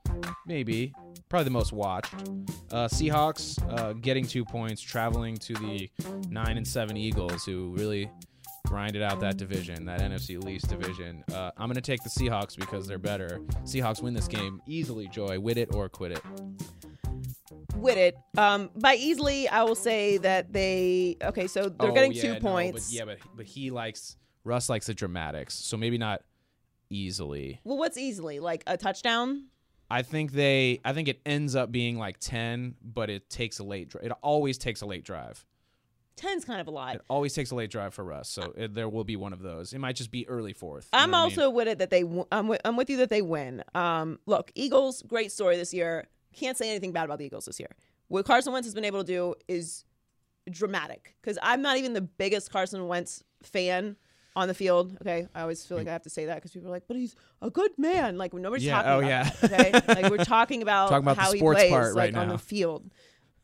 Maybe probably the most watched. Uh, Seahawks uh, getting two points, traveling to the nine and seven Eagles, who really grinded out that division, that NFC least division. Uh, I'm gonna take the Seahawks because they're better. Seahawks win this game easily. Joy, wit it or quit it. with it. Um, by easily, I will say that they okay. So they're Oh, getting yeah, two no, points. but yeah, but but he likes Russ likes the dramatics, so maybe not easily. Well, what's easily like a touchdown? I think they I think it ends up being like 10, but it takes a late drive. It always takes a late drive. Ten's kind of a lot. It always takes a late drive for Russ, so it, there will be one of those. It might just be early fourth. I'm what I mean? also with it that they. w- I'm with, I'm with you that they win. Um, look, Eagles, great story this year. Can't say anything bad about the Eagles this year. What Carson Wentz has been able to do is dramatic. Because I'm not even the biggest Carson Wentz fan on the field. Okay, I always feel like I have to say that because people are like, "But he's a good man." Like nobody's Yeah, talking oh, about yeah. okay, like we're talking about, Talking about the how sports he plays part like right on the field.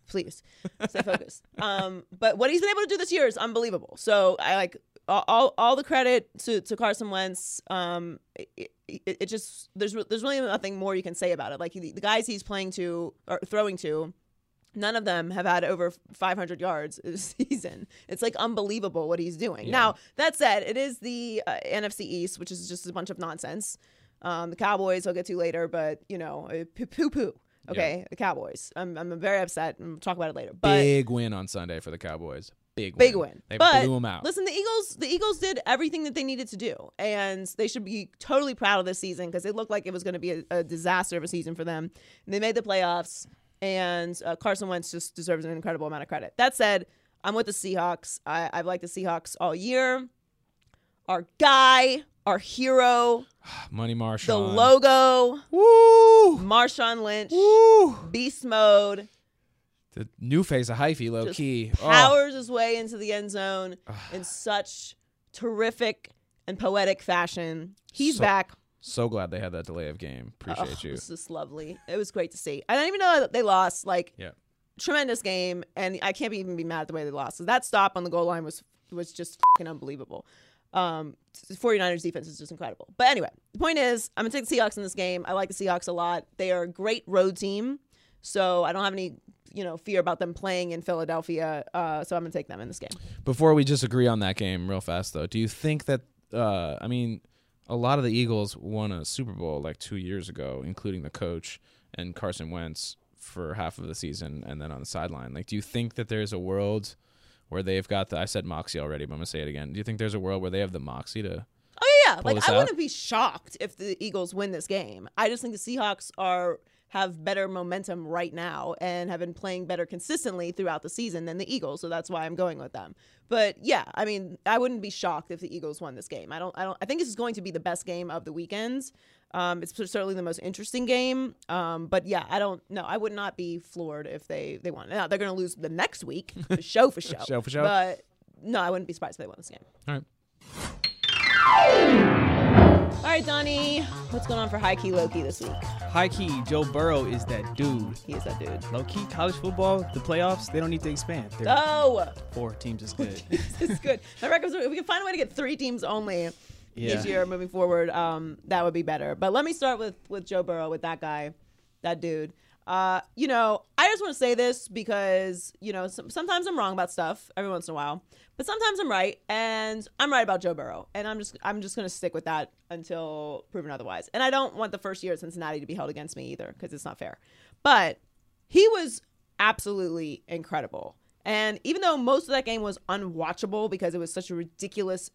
Please stay focused. um, but what he's been able to do this year is unbelievable. So I like all, all, the credit to, to Carson Wentz. Um, it, it, it just there's there's really nothing more you can say about it. Like the, the guys he's playing to or throwing to, none of them have had over 500 yards this season. It's like unbelievable what he's doing. Now that said, it is the uh, NFC East, which is just a bunch of nonsense. Um, the Cowboys I'll get to later, but you know, poo poo. Okay, the Cowboys. I'm I'm very upset. We'll talk about it later. But big win on Sunday for the Cowboys. Big big win. win. They but blew them out. listen, the Eagles, the Eagles did everything that they needed to do, and they should be totally proud of this season because it looked like it was going to be a, a disaster of a season for them. And they made the playoffs, and uh, Carson Wentz just deserves an incredible amount of credit. That said, I'm with the Seahawks. I, I've liked the Seahawks all year. Our guy, our hero, Money Marshall. the logo, Woo! Marshawn Lynch, Woo! beast mode. The new face of hyphy, low key. Oh. powers his way into the end zone in such terrific and poetic fashion. He's So- back. So glad they had that delay of game. Appreciate Oh, you. This is lovely. It was great to see. I didn't even know that they lost. Like Yeah. tremendous game, and I can't even be mad at the way they lost. So that stop on the goal line was was just fucking unbelievable. Um, 49ers defense is just incredible. But anyway, the point is, I'm gonna take the Seahawks in this game. I like the Seahawks a lot. They are a great road team, so I don't have any you know fear about them playing in Philadelphia. Uh, so I'm gonna take them in this game. Before we just agree on that game real fast though, do you think that uh I mean a lot of the Eagles won a Super Bowl like 2 years ago, including the coach and Carson Wentz for half of the season and then on the sideline. Like do you think that there's a world where they've got the I said moxie already, but I'm to say it again. Do you think there's a world where they have the moxie to Oh yeah, yeah. Like I out? wouldn't be shocked if the Eagles win this game. I just think the Seahawks are have better momentum right now and have been playing better consistently throughout the season than the Eagles, so that's why I'm going with them. But yeah, I mean, I wouldn't be shocked if the Eagles won this game. I don't I don't I think this is going to be the best game of the weekends. Um, it's certainly the most interesting game. Um, but yeah, I don't know. I would not be floored if they they won. Now they're going to lose the next week, for show for show. Show for show. But no, I wouldn't be surprised if they won this game. All right. All right, Donnie, what's going on for high key, low key this week? High key, Joe Burrow is that dude. He is that dude. Low key, college football, the playoffs, they don't need to expand. They're Oh, four teams is good. It's good. My records. We can find a way to get three teams only Yeah. each year moving forward, um, that would be better. But let me start with with Joe Burrow, with that guy, that dude. Uh, you know, I just want to say this because you know some, sometimes I'm wrong about stuff every once in a while, but sometimes I'm right, and I'm right about Joe Burrow, and I'm just I'm just gonna stick with that until proven otherwise. And I don't want the first year at Cincinnati to be held against me either because it's not fair. But he was absolutely incredible. And even though most of that game was unwatchable because it was such a ridiculous,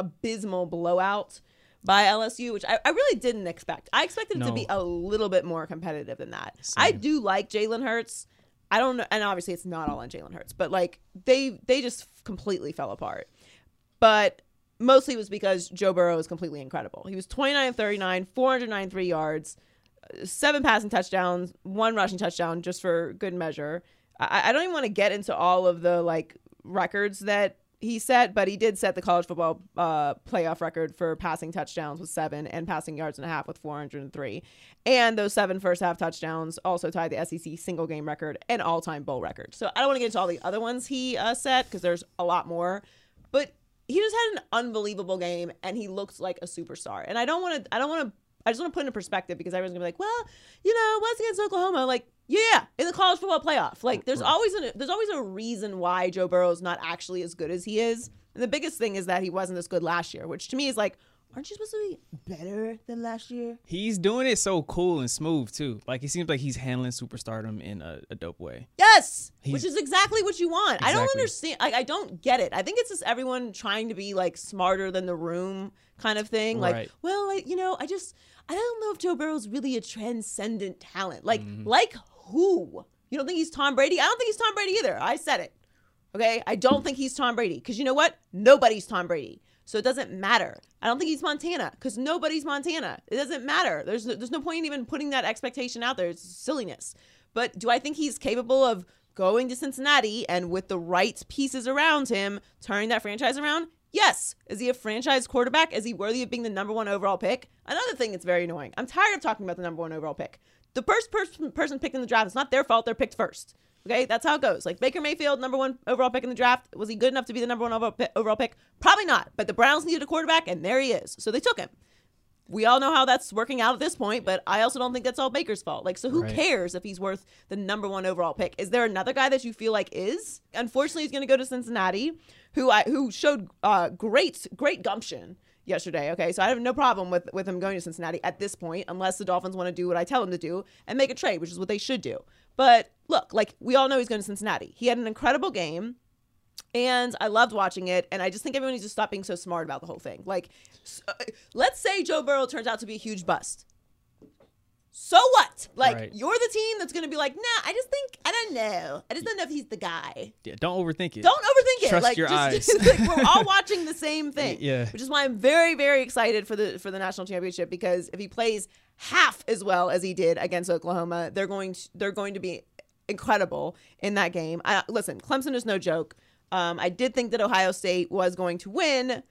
abysmal blowout by LSU, which I, I really didn't expect. I expected it to be a little bit more competitive than that. I do like Jalen Hurts. I don't know, and obviously it's not all on Jalen Hurts, but like they they just completely fell apart. But mostly it was because Joe Burrow is completely incredible. He was 29 of 39, 493 yards, seven passing touchdowns, one rushing touchdown, just for good measure. I, I don't even want to get into all of the like records that he set, but he did set the college football uh, playoff record for passing touchdowns with seven and passing yards and a half with 403. And those seven first half touchdowns also tied the SEC single game record and all time bowl record. So I don't want to get into all the other ones he uh, set because there's a lot more, but he just had an unbelievable game and he looked like a superstar. And I don't want to, I don't want to I just want to put into perspective because everyone's gonna be like, well, you know, what's against Oklahoma? Like, yeah, in the college football playoff. Like, there's always a there's always a reason why Joe Burrow's not actually as good as he is. And the biggest thing is that he wasn't as good last year, which to me is like, aren't you supposed to be better than last year? He's doing it so cool and smooth too. Like it seems like he's handling superstardom in a, a dope way. Yes, He's- which is exactly what you want. I don't understand. Like, I don't get it. I think it's just everyone trying to be like smarter than the room kind of thing. Like, Right. well, like you know, I just I don't know if Joe Burrow's really a transcendent talent. Like, Mm-hmm. like who? You don't think he's Tom Brady? I don't think he's Tom Brady either. I said it. Okay, I don't think he's Tom Brady because you know what? Nobody's Tom Brady. So it doesn't matter. I don't think he's Montana because nobody's Montana. It doesn't matter. There's no, there's no point in even putting that expectation out there. It's silliness. But do I think he's capable of going to Cincinnati and with the right pieces around him, turning that franchise around? Yes. Is he a franchise quarterback? Is he worthy of being the number one overall pick? Another thing that's very annoying. I'm tired of talking about the number one overall pick. The first person person picked in the draft, it's not their fault. They're picked first. Okay, that's how it goes. Like Baker Mayfield, number one overall pick in the draft. Was he good enough to be the number one overall pick? Overall pick? Probably not. But the Browns needed a quarterback, and there he is. So they took him. We all know how that's working out at this point, but I also don't think that's all Baker's fault. Like, so who Right. cares if he's worth the number one overall pick? Is there another guy that you feel like is? Unfortunately, he's going to go to Cincinnati, who I who showed uh, great great gumption yesterday. Okay, so I have no problem with with him going to Cincinnati at this point, unless the Dolphins want to do what I tell them to do and make a trade, which is what they should do. But look, like we all know he's going to Cincinnati. He had an incredible game and I loved watching it. And I just think everyone needs to stop being so smart about the whole thing. Like, s- uh, let's say Joe Burrow turns out to be a huge bust. So what? Like, Right. you're the team that's going to be like, nah, I just think, I don't know. I just don't know if he's the guy. Yeah, don't overthink it. Don't overthink it. Trust like, your just, eyes. like, we're all watching the same thing. Yeah. Which is why I'm very, very excited for the for the national championship because if he plays half as well as he did against Oklahoma, they're going to, they're going to be incredible in that game. I, listen, Clemson is no joke. Um, I did think that Ohio State was going to win,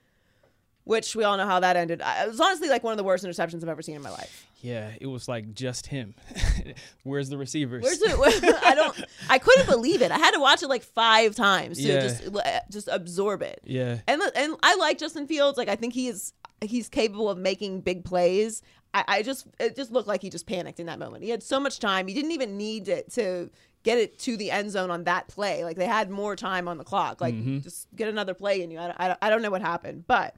which we all know how that ended. It was honestly like one of the worst interceptions I've ever seen in my life. Yeah, it was like just him. Where's the receivers? Where's it? I don't. I couldn't believe it. I had to watch it like five times to Yeah. just just absorb it. Yeah. And and I like Justin Fields. Like I think he is he's capable of making big plays. I, I just it just looked like he just panicked in that moment. He had so much time. He didn't even need it to get it to the end zone on that play. Like they had more time on the clock. Like mm-hmm. just get another play in you. I, I, I don't know what happened, but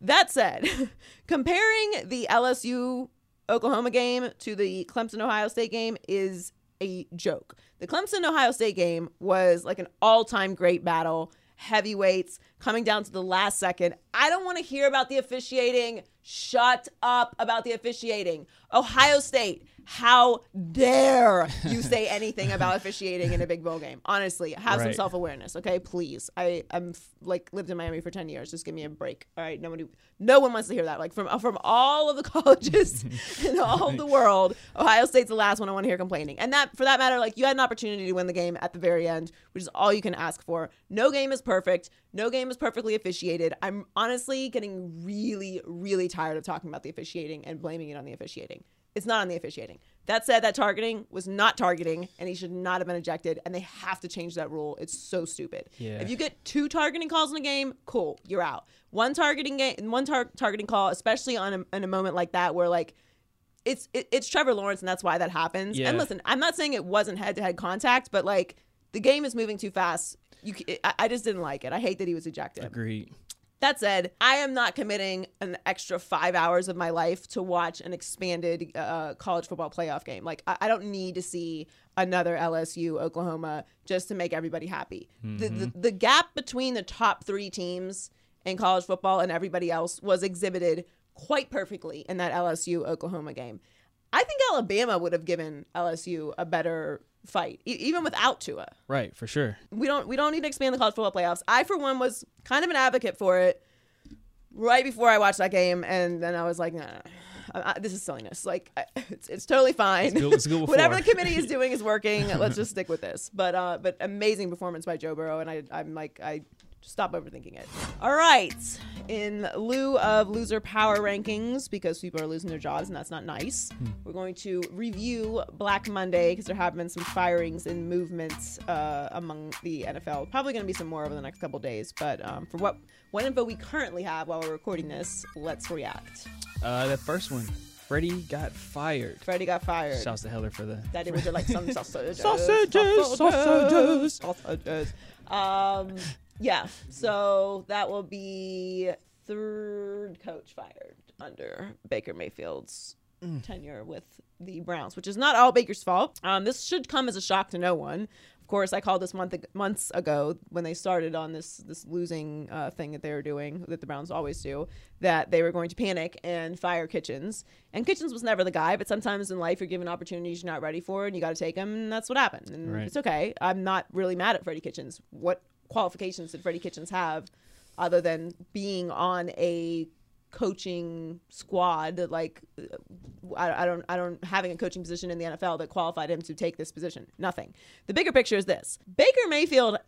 that said, comparing the LSU Oklahoma game to the Clemson Ohio State game is a joke. The Clemson Ohio State game was like an all time great battle, heavyweights coming down to the last second. I don't want to hear about the officiating. Shut up about the officiating. Ohio State, how dare you say anything about officiating in a big bowl game? Honestly, have some self awareness, okay? Please. I am f- like lived in Miami for ten years. Just give me a break. All right, nobody, no one wants to hear that. Like from from all of the colleges in all of the world, Ohio State's the last one I want to hear complaining. And that, for that matter, like you had an opportunity to win the game at the very end, which is all you can ask for. No game is perfect. No game is perfectly officiated. I'm honestly getting really, really tired of talking about the officiating and blaming it on the officiating. It's not on the officiating. That said, that targeting was not targeting, and he should not have been ejected. And they have to change that rule. It's so stupid. Yeah. If you get two targeting calls in a game, cool, you're out. One targeting game, one tar- targeting call, especially on a, in a moment like that where like it's it, it's Trevor Lawrence, and that's why that happens. Yeah. And listen, I'm not saying it wasn't head to head contact, but like the game is moving too fast. You, c- I, I just didn't like it. I hate that he was ejected. Agreed. That said, I am not committing an extra five hours of my life to watch an expanded uh, college football playoff game. Like, I, I don't need to see another LSU Oklahoma just to make everybody happy. The, the, the gap between the top three teams in college football and everybody else was exhibited quite perfectly in that LSU Oklahoma game. I think Alabama would have given LSU a better fight, e- even without Tua Right, for sure. we don't we don't need to expand the college football playoffs. I for one was kind of an advocate for it right before I watched that game, and then I was like, nah, I, I, this is silliness. Like I, it's, it's totally fine. It's good- it's Whatever the committee is doing is working. Let's just stick with this. But uh, but amazing performance by Joe Burrow, and I I'm like I. Stop overthinking it. All right. In lieu of loser power rankings, because people are losing their jobs and that's not nice, we're going to review Black Monday because there have been some firings and movements uh, among the NFL. Probably going to be some more over the next couple days. But um, for what what info we currently have while we're recording this, let's react. Uh, that first one, Freddie got fired. Freddie got fired. Shouts to Heller for the. Daddy would like some sausages. Sausages, sausages. sausages. Um, yeah. So that will be third coach fired under Baker Mayfield's tenure with the Browns, which is not all Baker's fault. Um, this should come as a shock to no one. Of course, I called this month months ago when they started on this this losing uh, thing that they were doing that the Browns always do that they were going to panic and fire Kitchens. And Kitchens was never the guy, but sometimes in life you're given opportunities you're not ready for and you got to take them, and that's what happened. And Right. it's okay. I'm not really mad at Freddie Kitchens. What qualifications did Freddie Kitchens have other than being on a coaching squad like I, I don't I don't having a coaching position in the NFL that qualified him to take this position. Nothing. The bigger picture is this: Baker Mayfield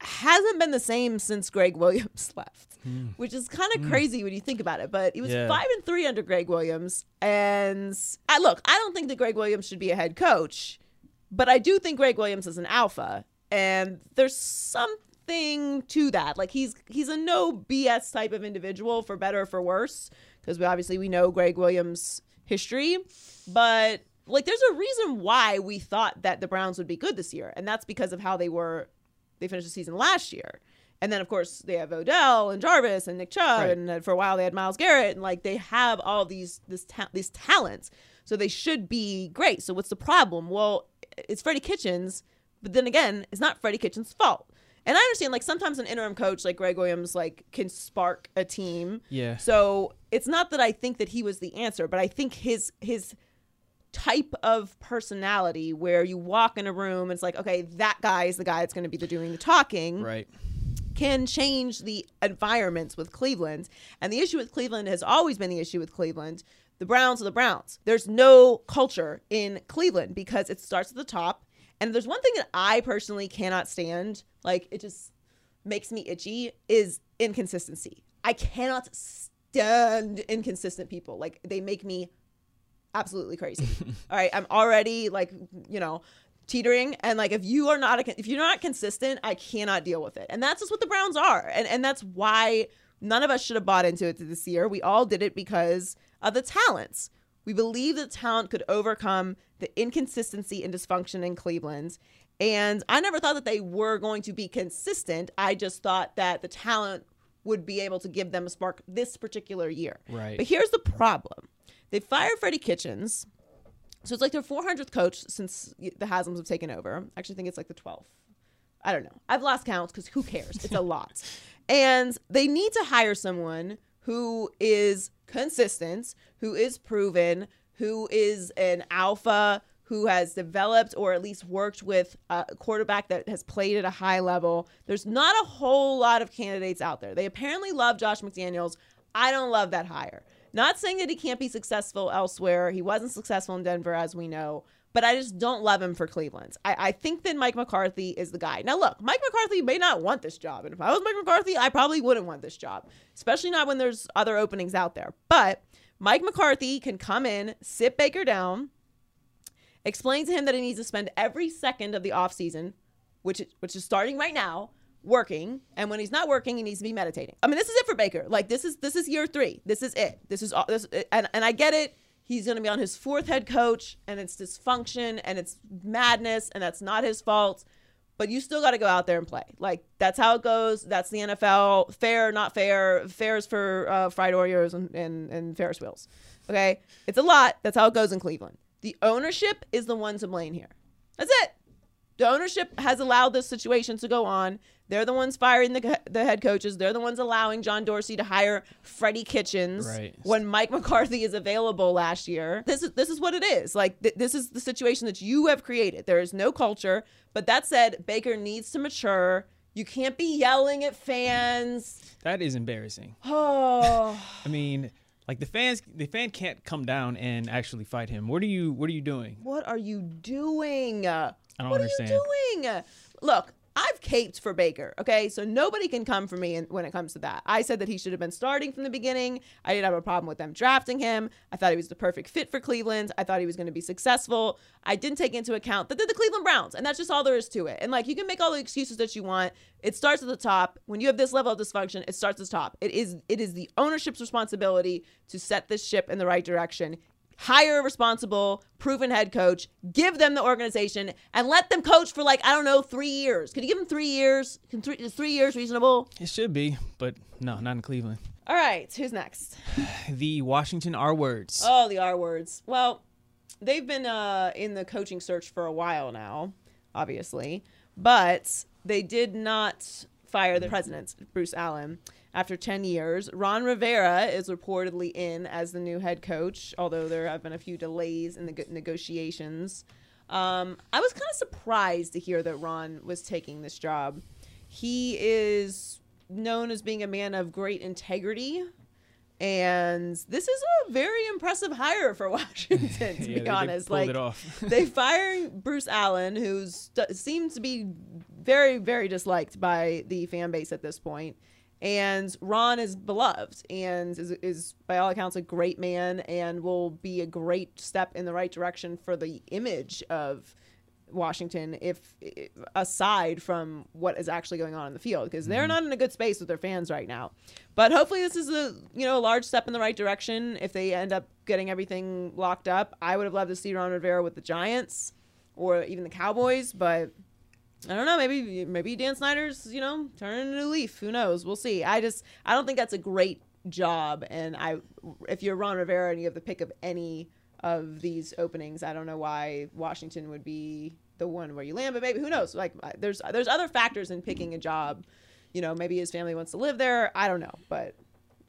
hasn't been the same since Gregg Williams left, hmm. which is kind of hmm. crazy when you think about it. But he was Yeah. five and three under Gregg Williams, and I look, I don't think that Gregg Williams should be a head coach, but I do think Gregg Williams is an alpha, and there's something to that. Like he's he's a no BS type of individual for better or for worse, because we obviously we know Gregg Williams' history, but like there's a reason why we thought that the Browns would be good this year, and that's because of how they were they finished the season last year. And then of course they have Odell and Jarvis and Nick Chubb, Right. and uh, for a while they had Myles Garrett, and like they have all these this ta- these talents, so they should be great. So what's the problem? Well, it's Freddie Kitchens, but then again, it's not Freddie Kitchens' fault. And I understand like sometimes an interim coach like Gregg Williams like can spark a team. Yeah. So it's not that I think that he was the answer, but I think his his type of personality where you walk in a room and it's like, okay, that guy is the guy that's going to be the doing the talking Right. can change the environments with Cleveland. And the issue with Cleveland has always been the issue with Cleveland. The Browns are the Browns. There's no culture in Cleveland because it starts at the top. And there's one thing that I personally cannot stand, like it just makes me itchy, is inconsistency. I cannot stand inconsistent people. Like they make me absolutely crazy. All right, I'm already like, you know, teetering and like if you are not a, if you're not consistent, I cannot deal with it. And that's just what the Browns are. And and that's why none of us should have bought into it this year. We all did it because of the talents. We believe that talent could overcome the inconsistency and dysfunction in Cleveland. And I never thought that they were going to be consistent. I just thought that the talent would be able to give them a spark this particular year. Right. But here's the problem. They fired Freddie Kitchens. So it's like their 400th coach since the Haslam's have taken over. I actually think it's like the 12th. I don't know. I've lost count because who cares? It's a lot. And they need to hire someone who is consistent, who is proven, who is an alpha, who has developed or at least worked with a quarterback that has played at a high level. There's not a whole lot of candidates out there. They apparently love Josh McDaniels. I don't love that hire. Not saying that he can't be successful elsewhere. He wasn't successful in Denver, as we know, but I just don't love him for Cleveland. I, I think that Mike McCarthy is the guy. Now, look, Mike McCarthy may not want this job. And if I was Mike McCarthy, I probably wouldn't want this job, especially not when there's other openings out there. But Mike McCarthy can come in, sit Baker down, explain to him that he needs to spend every second of the offseason, which, which is starting right now, working and when he's not working he needs to be meditating i mean this is it for baker like this is this is year three this is it this is all this and, and i get it he's going to be on his fourth head coach and it's dysfunction and it's madness and that's not his fault. But you still got to go out there and play. Like that's how it goes. That's the nfl fair not fair. Fair is for uh, fried oreos and, and, and ferris wheels okay? It's a lot. That's how it goes in cleveland. The ownership is the one to blame here. That's it. The ownership has allowed this situation to go on. They're the ones firing the, the head coaches. They're the ones allowing John Dorsey to hire Freddie Kitchens Right. when Mike McCarthy is available last year. This is this is what it is. Like th- this is the situation that you have created. There is no culture. But that said, Baker needs to mature. You can't be yelling at fans. That is embarrassing. Oh, I mean, like the fans, the fan can't come down and actually fight him. What are you? What are you doing? what are you doing? I don't what understand. are you doing? Look, I've caped for Baker. Okay, so nobody can come for me when it comes to that. I said that he should have been starting from the beginning. I didn't have a problem with them drafting him. I thought he was the perfect fit for Cleveland. I thought he was going to be successful. I didn't take into account that they're the Cleveland Browns, and that's just all there is to it. And like you can make all the excuses that you want. It starts at the top. When you have this level of dysfunction, it starts at the top. It is it is the ownership's responsibility to set this ship in the right direction hire a responsible, proven head coach, give them the organization, and let them coach for like I don't know three years. Can you give them three years? Can three is three years reasonable? It should be, but no, not in Cleveland. All right, who's next? The Washington R words. Oh, the R words. Well, they've been uh, in the coaching search for a while now, obviously, but they did not fire the president, Bruce Allen. After 10 years, Ron Rivera is reportedly in as the new head coach, although there have been a few delays in the negotiations. Um, I was kind of surprised to hear that Ron was taking this job. He is known as being a man of great integrity, and this is a very impressive hire for Washington, to Yeah, be they- they honest. pulled like they fire Bruce Allen, who seems to be very, very disliked by the fan base at this point. And Ron is beloved and is, is, by all accounts, a great man and will be a great step in the right direction for the image of Washington, if aside from what is actually going on in the field, because they're mm-hmm. not in a good space with their fans right now. But hopefully, this is a you know a large step in the right direction. If they end up getting everything locked up, I would have loved to see Ron Rivera with the Giants or even the Cowboys, but. I don't know. Maybe maybe Dan Snyder's you know turning a new leaf. Who knows? We'll see. I just I don't think that's a great job. And I if you're Ron Rivera and you have the pick of any of these openings, I don't know why Washington would be the one where you land. But maybe who knows? Like there's there's other factors in picking a job. You know, maybe his family wants to live there. I don't know, but.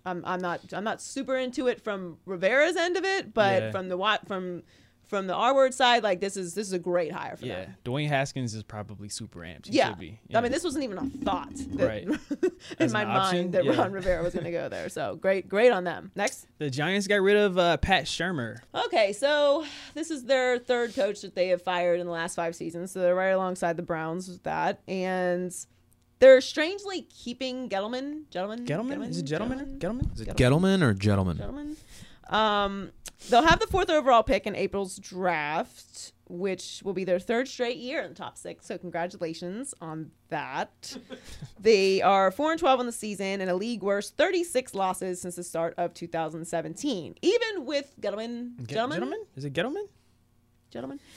I'm, I'm not I'm not super into it from Rivera's end of it, but Yeah. from the what from from the R word side, like this is this is a great hire for Yeah, them. Dwayne Haskins is probably super amped. He Yeah. should be. I mean, this wasn't even a thought that, Right. in As my option, mind that yeah. Ron Rivera was going to go there. So great, great on them. Next. the Giants got rid of uh, Pat Shurmur. Okay, so this is their third coach that they have fired in the last five seasons. So they're right alongside the Browns with that. And they're strangely keeping Gettleman. Gentlemen? Gettleman? Is it gentleman? Gettleman? Is it Gettleman or Gentleman? Gentlemen. Um, they'll have the fourth overall pick in April's draft, which will be their third straight year in the top six. So congratulations on that. they are four and twelve in the season and a league worst thirty six losses since the start of 2017. Even with Gettleman, Ge- gentlemen, Gentleman? Is it Gettleman? gentlemen.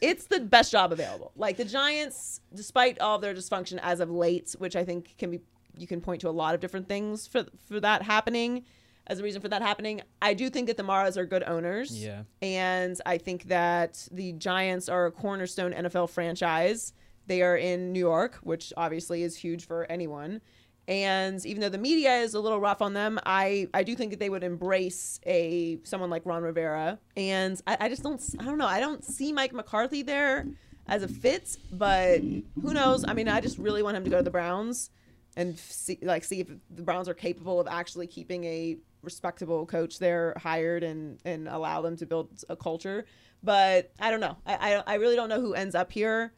It's the best job available. Like the Giants, despite all of their dysfunction as of late, which I think can be you can point to a lot of different things for for that happening as a reason for that happening. I do think that the Maras are good owners. Yeah. And I think that the Giants are a cornerstone NFL franchise. They are in New York, which obviously is huge for anyone. And even though the media is a little rough on them, I, I do think that they would embrace a someone like Ron Rivera. And I, I just don't I don't know I don't see Mike McCarthy there as a fit, but who knows? I mean, I just really want him to go to the Browns and see like see if the Browns are capable of actually keeping a respectable coach there hired and and allow them to build a culture. But I don't know. I I, I really don't know who ends up here.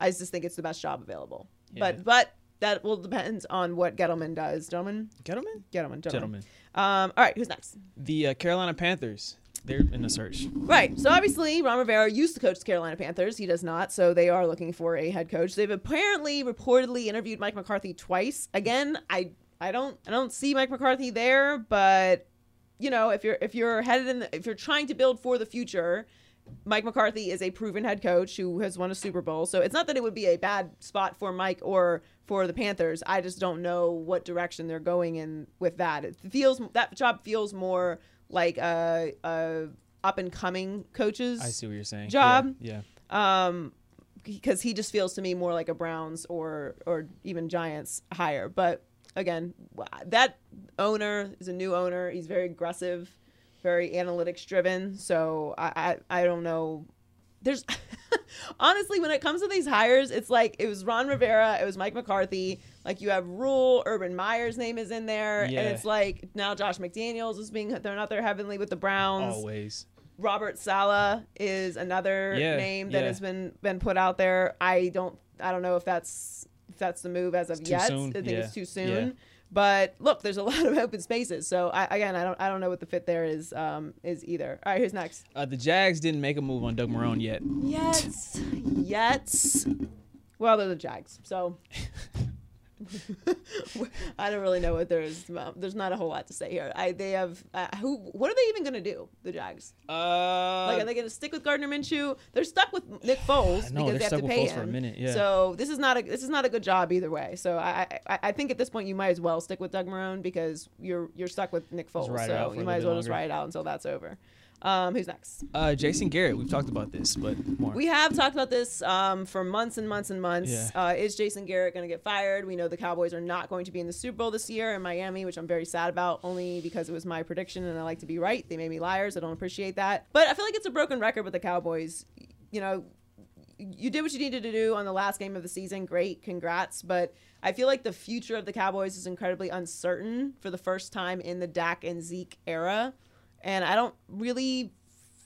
I just think it's the best job available. Yeah. But but that will depend on what Gettleman does. Gentlemen, Gettleman? Gettleman, gentlemen. Gentleman. Um, all right, who's next? The uh, Carolina Panthers. They're in the search. Right. So obviously, Ron Rivera used to coach the Carolina Panthers. He does not. So they are looking for a head coach. They've apparently reportedly interviewed Mike McCarthy twice. Again, I I don't I don't see Mike McCarthy there, but you know, if you're if you're headed in the, if you're trying to build for the future, Mike McCarthy is a proven head coach who has won a Super Bowl. So it's not that it would be a bad spot for Mike or for the Panthers. I just don't know what direction they're going in with that. It feels that job feels more like a, a up and coming coaches I see what you're saying. job. Yeah. um because he just feels to me more like a Browns or or even Giants hire. But again, that owner is a new owner. He's very aggressive, very analytics driven. So I I, I don't know. There's honestly when it comes to these hires, it's like it was Ron Rivera, it was Mike McCarthy. Like you have Rhule, Urban Meyer's name is in there, Yeah. and it's like now Josh McDaniels is being thrown out there heavenly with the Browns. Always. Robert Saleh is another Yeah, name that yeah. has been been put out there. I don't I don't know if that's that's the move as of yet. soon. I think Yeah. it's too soon. Yeah. But look, there's a lot of open spaces. So I, again, I don't I don't know what the fit there is um, is either. All right, who's next? Uh, the Jags didn't make a move on Doug Marrone yet. Yes, yes. Well, they're the Jags, so I don't really know what there is. um, There's not a whole lot to say here. I they have uh, who? What are they even gonna do? The Jags? Uh, Like, are they gonna stick with Gardner Minshew? They're stuck with Nick Foles know, because they're have to pay Foles him for a minute, yeah. So this is not a this is not a good job either way. So I, I I think at this point you might as well stick with Doug Marrone because you're you're stuck with Nick Foles. ride it out So you might as well bit just ride it out until that's over. Um, who's next? uh, Jason Garrett. We've talked about this, but more. We have talked about this um, for months and months and months. Yeah. Uh, is Jason Garrett going to get fired? We know the Cowboys are not going to be in the Super Bowl this year in Miami, which I'm very sad about, only because it was my prediction and I like to be right. They made me liars. I don't appreciate that. But I feel like it's a broken record with the Cowboys. You know, you did what you needed to do on the last game of the season. Great, congrats. But I feel like the future of the Cowboys is incredibly uncertain for the first time in the Dak and Zeke era. And I don't really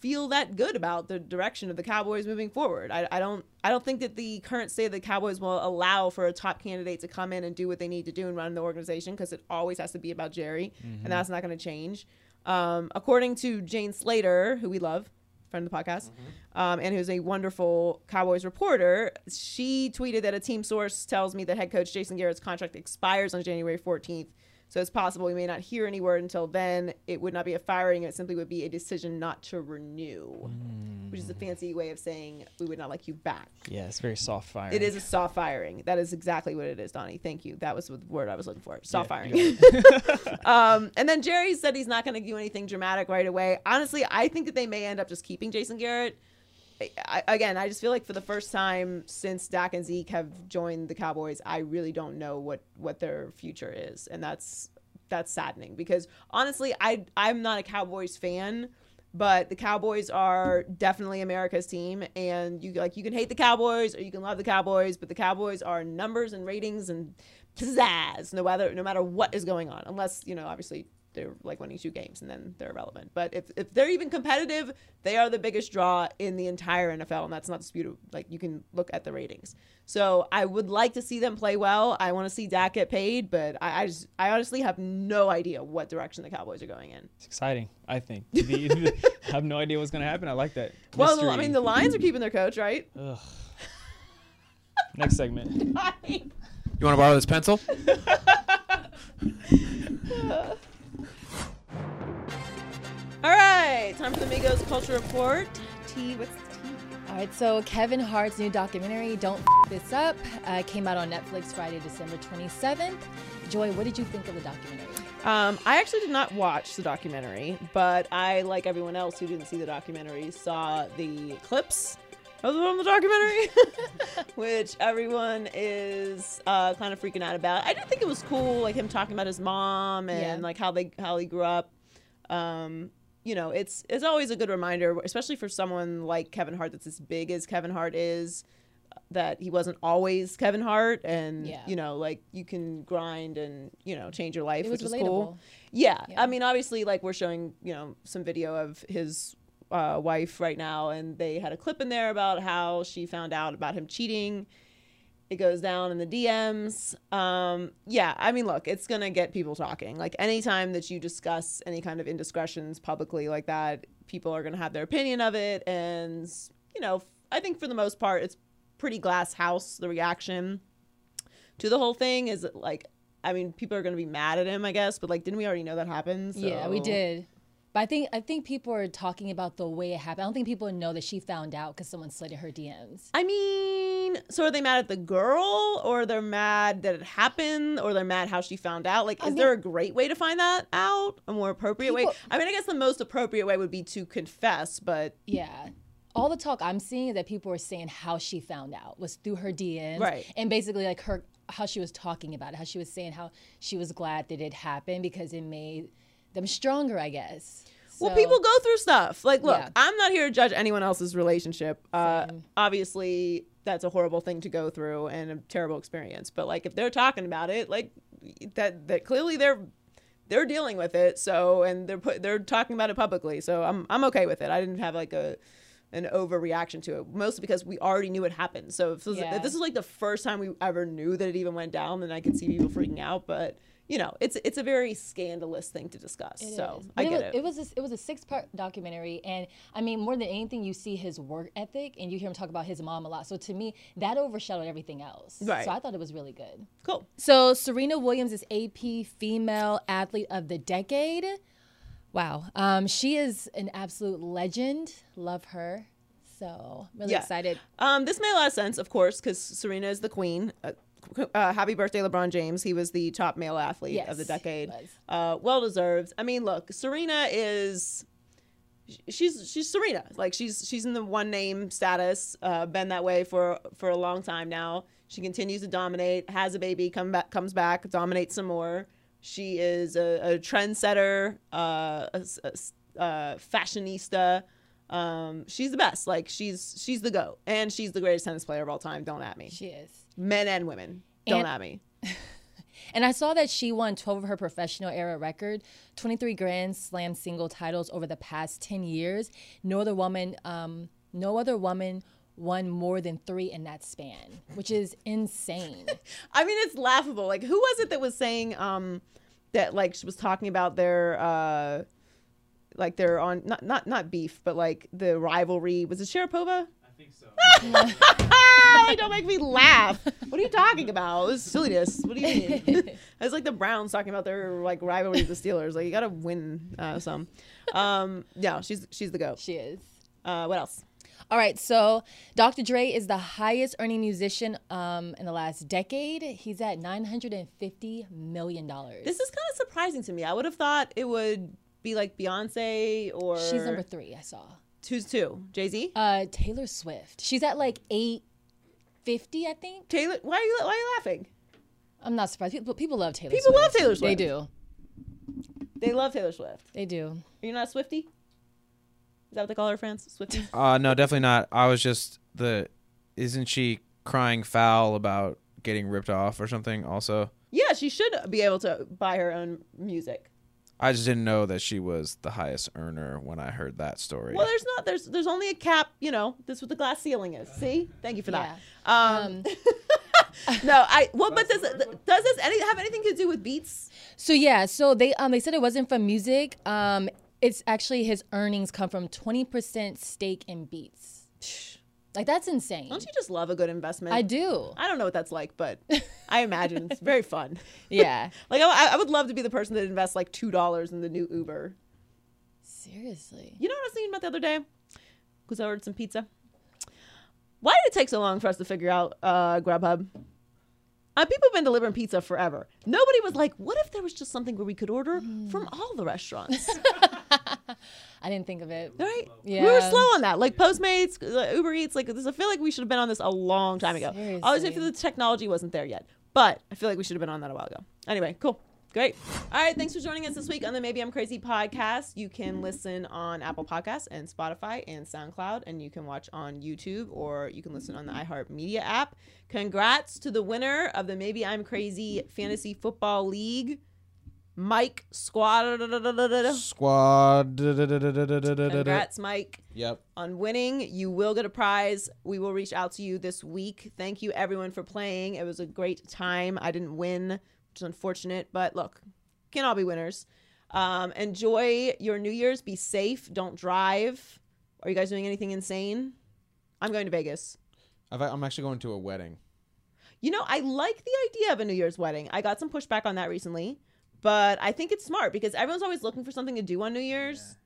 feel that good about the direction of the Cowboys moving forward. I, I don't I don't think that the current state of the Cowboys will allow for a top candidate to come in and do what they need to do and run the organization because it always has to be about Jerry, and that's not going to change. Um, according to Jane Slater, who we love, friend of the podcast, um, and who's a wonderful Cowboys reporter, she tweeted that a team source tells me that head coach Jason Garrett's contract expires on January 14th. So it's possible we may not hear any word until then. It would not be a firing. It simply would be a decision not to renew, which is a fancy way of saying we would not like you back. yeah, it's very soft firing. It is a soft firing. That is exactly what it is, Donnie. Thank you. That was the word I was looking for. Soft Yeah, firing. um, and then Jerry said he's not going to do anything dramatic right away. Honestly, I think that they may end up just keeping Jason Garrett. I, again, I just feel like for the first time since Dak and Zeke have joined the Cowboys, I really don't know what what their future is, and that's that's saddening because honestly, I I'm not a Cowboys fan, but the Cowboys are definitely America's team, and you like you can hate the Cowboys or you can love the Cowboys, but the Cowboys are numbers and ratings and pizzazz no matter no matter what is going on, unless you know obviously they're like winning two games and then they're irrelevant. But if, if they're even competitive, they are the biggest draw in the entire NFL, and that's not disputed. Like you can look at the ratings. So I would like to see them play well. I want to see Dak get paid, but I, I just I honestly have no idea what direction the Cowboys are going in. It's exciting. I think. To I have no idea what's gonna happen. I like that. Well, Mystery. I mean the Lions are keeping their coach, right? Ugh. Next segment. You want to borrow this pencil? All right, time for the Migos Culture Report. T, what's T? All right, so Kevin Hart's new documentary, Don't F- This Up, uh, came out on Netflix Friday, December 27th. Joy, what did you think of the documentary? Um, I actually did not watch the documentary, but I, like everyone else who didn't see the documentary, saw the clips of the, from the documentary, which everyone is uh, kind of freaking out about. I did think it was cool, like him talking about his mom and Yeah. like how they how he grew up. Um, you know, it's it's always a good reminder, especially for someone like Kevin Hart that's as big as Kevin Hart is, that he wasn't always Kevin Hart, and Yeah. you know, like you can grind and you know change your life, which is cool. Yeah. Yeah. I mean, obviously, like we're showing, you know, some video of his uh, wife right now, and they had a clip in there about how she found out about him cheating. It goes down in the DMs. Um, yeah, I mean, look, it's gonna get people talking. Like anytime that you discuss any kind of indiscretions publicly like that, people are gonna have their opinion of it, and you know, I think for the most part, it's pretty glass house. The reaction to the whole thing is like I mean, people are gonna be mad at him, I guess, but like, didn't we already know that happened? Yeah, we did. But I think I think people are talking about the way it happened. I don't think people know that she found out because someone slid in her DMs. I mean, so are they mad at the girl, or they're mad that it happened, or they're mad how she found out? Like, I is there a great way to find that out? A more appropriate way? I mean, I guess the most appropriate way would be to confess, but Yeah. All the talk I'm seeing is that people were saying how she found out was through her DMs. Right. And basically like her how she was talking about it, how she was saying how she was glad that it happened because it made them stronger, I guess. well, people go through stuff. Like, look, Yeah. I'm not here to judge anyone else's relationship. Uh, obviously, that's a horrible thing to go through and a terrible experience. But like, if they're talking about it, like that, that clearly they're they're dealing with it. So, and they're put they're talking about it publicly. So I'm I'm okay with it. I didn't have like a an overreaction to it, mostly because we already knew it happened. So if this, Yeah. if this is like the first time we ever knew that it even went down, then I could see people freaking out. But you know, it's it's a very scandalous thing to discuss. It so is. I But get it. it. Was, it was a, it was a six part documentary, and I mean, more than anything, you see his work ethic, and you hear him talk about his mom a lot. So to me, that overshadowed everything else. Right. So I thought it was really good. cool. So Serena Williams is AP Female Athlete of the Decade. Wow, um, she is an absolute legend. Love her. So really Yeah. excited. Um, this made a lot of sense, of course, because Serena is the queen. Uh, uh, happy birthday, LeBron James. He was the top male athlete of the decade. Uh, well deserved. I mean, look, Serena is. She's she's Serena. Like she's she's in the one name status. Uh, been that way for for a long time now. She continues to dominate. Has a baby. Come back. Comes back. Dominates some more. She is a, a trendsetter. Uh, a, a s- uh, fashionista. Um, she's the best. Like she's she's the goat, and she's the greatest tennis player of all time. Don't at me. She is. Men and women. Don't And- at me. And I saw that she won 12 of her professional era record, 23 Grand Slam single titles over the past 10 years. No other woman, um, no other woman won more than three in that span, which is insane. I mean, it's laughable. Like, who was it that was saying um that like she was talking about their uh like they're on not not not beef, but like the rivalry. Was it Sharapova? I think so. Don't make me laugh. What are you talking about? This is silliness. What do you mean? it's like the Browns talking about their like rivalry with the Steelers. Like you gotta win uh, some. Um, no, she's she's the goat. she is. Uh, what else? All right, so Dr. Dre is the highest earning musician um, in the last decade. He's at $950 million. This is kind of surprising to me. I would have thought it would be like Beyonce or She's number three, I saw. Who's two? Jay Z. Uh, Taylor Swift. She's at like 850, I think. Taylor. Why are you why are you laughing? I'm not surprised. People, people love Taylor People Swift. love Taylor Swift. They do. They love Taylor Swift. They do. Are you not a Swifty? Is that what they call her, France? Swifty. Uh, no, definitely not. I was just the. Isn't she crying foul about getting ripped off or something? Also, yeah, she should be able to buy her own music. I just didn't know that she was the highest earner when I heard that story. Well, there's not. There's there's only a cap. You know, this is what the glass ceiling is. See, thank you for that. Um, no, I well, but does does this any have anything to do with beats? So yeah, so they um they said it wasn't from music. Um, it's actually his earnings come from 20% stake in Beats. Like that's insane. Don't you just love a good investment? I do. I don't know what that's like, but I imagine it's very fun. Yeah. Like I, I would love to be the person that invests like two dollars in the new Uber. Seriously. You know what I was thinking about the other day? Because I ordered some pizza. Why did it take so long for us to figure out uh, Grubhub? Uh, people have been delivering pizza forever. Nobody was like, what if there was just something where we could order from all the restaurants? I didn't think of it. right? Yeah. We were slow on that. Like Postmates, uh, Uber Eats, like this, I feel like we should have been on this a long time ago. Obviously, Seriously. the technology wasn't there yet. But I feel like we should have been on that a while ago. Anyway, cool. Great. All right. Thanks for joining us this week on the Maybe I'm Crazy podcast. You can listen on Apple Podcasts and Spotify and SoundCloud, and you can watch on YouTube or you can listen on the iHeartMedia app. Congrats to the winner of the Maybe I'm Crazy Fantasy Football League, Mike Squad. Squad. Congrats, Mike Yep. on winning. You will get a prize. We will reach out to you this week. Thank you, everyone, for playing. It was a great time. I didn't win, which is unfortunate, but look, can all be winners. Um, enjoy your New Year's. Be safe. Don't drive. Are you guys doing anything insane? I'm going to Vegas. I've, I'm actually going to a wedding. You know, I like the idea of a New Year's wedding. I got some pushback on that recently, but I think it's smart because everyone's always looking for something to do on New Year's.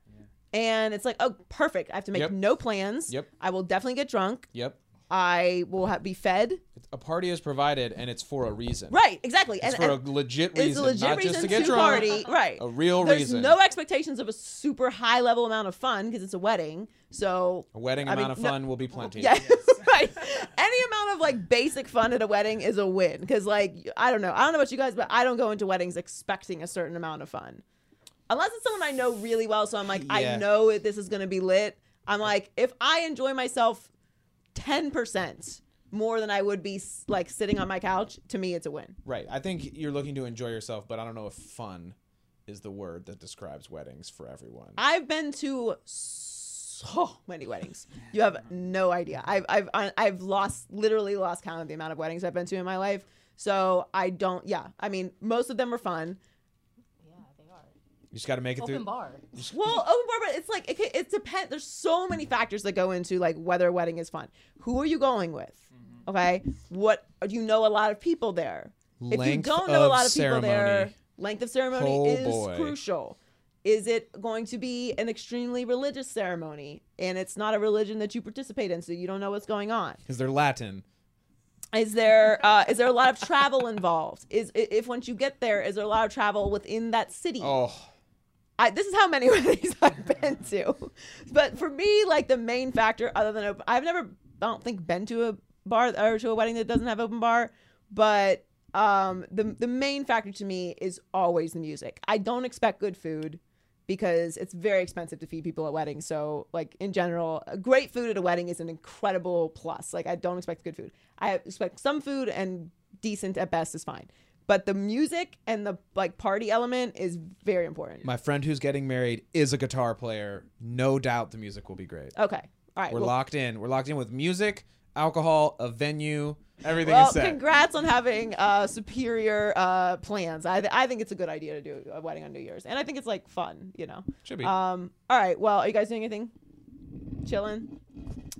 And it's like, oh, perfect. I have to make Yep. no plans. Yep. I will definitely get drunk. Yep. I will ha- be fed. A party is provided, and it's for a reason. Right, exactly. It's and, for and a legit it's reason, a legit not reason just to get to drunk. party. Right. A real There's reason. no expectations of a super high level amount of fun because it's a wedding. So a wedding I mean, amount of no- fun will be plenty. Yeah, right. Any amount of like basic fun at a wedding is a win because like I don't know, I don't know about you guys, but I don't go into weddings expecting a certain amount of fun, unless it's someone I know really well. So I'm like, I know it, this is gonna be lit. I'm like, if I enjoy myself ten percent more than I would be like sitting on my couch, to me it's a win. Right. I think you're looking to enjoy yourself, but I don't know if fun is the word that describes weddings for everyone. I've been to so many weddings. You have no idea. I've I've I've lost literally lost count of the amount of weddings I've been to in my life. So I don't. Yeah, I mean, most of them are fun. You just got to make it Open through. bar. Well, open bar, but it's like it, ca- it depends. There's so many factors that go into like whether a wedding is fun. Who are you going with? Okay, what do you know? A lot of people there. if you don't know a lot of people there, length of ceremony Oh, is boy. crucial. Is it going to be an extremely religious ceremony, and it's not a religion that you participate in, so you don't know what's going on? Is they're Latin. Is there uh, is there a lot of travel involved? Is if once you get there, is there a lot of travel within that city? Oh, I, this is how many weddings I've been to. But for me, like the main factor, other than open, I've never, I don't think, been to a bar or to a wedding that doesn't have open bar. But um, the the main factor to me is always the music. I don't expect good food because it's very expensive to feed people at weddings. So, like in general, great food at a wedding is an incredible plus. Like I don't expect good food. I expect some food and decent at best is fine. But the music and the like party element is very important. my friend who's getting married is a guitar player. No doubt the music will be great. Okay. All right. We're well, locked in. We're locked in with music, alcohol, a venue, everything well, is set. congrats on having uh, superior uh, plans. I, th- I think it's a good idea to do a wedding on New Year's, and I think it's like fun. You know. Should be. Um. All right. Well, are you guys doing anything? Chilling.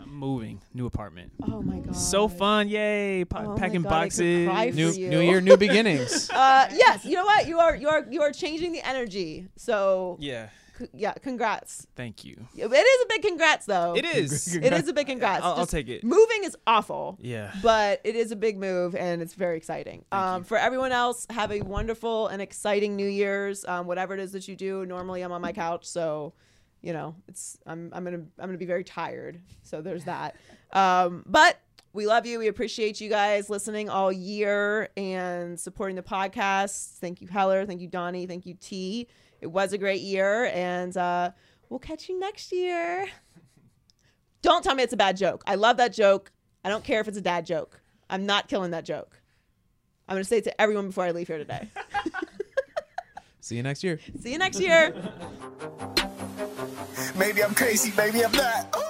I'm moving. New apartment. Oh my god. So fun. Yay. Pa- Oh packing God, boxes. new new year, new beginnings. Uh. Yes. You know what? You are. You are. You are changing the energy. So. Yeah. c- Yeah. Congrats. Thank you. It is a big congrats, though. It is. It is a big congrats. I'll- I'll take it. Moving is awful. Yeah. But it is a big move and it's very exciting. Um, for everyone else, have a wonderful and exciting New Year's. Um, whatever it is that you do. Normally, I'm on my couch, so you know it's I'm I'm gonna I'm gonna be very tired. So there's that. Um, but we love you. We appreciate you guys listening all year and supporting the podcast. Thank you, Heller. Thank you, Donnie. Thank you, T. It was a great year, and uh, we'll catch you next year. Don't tell me it's a bad joke. I love that joke. I don't care if it's a dad joke. I'm not killing that joke. I'm going to say it to everyone before I leave here today. See you next year. See you next year. Maybe I'm crazy, maybe I'm not.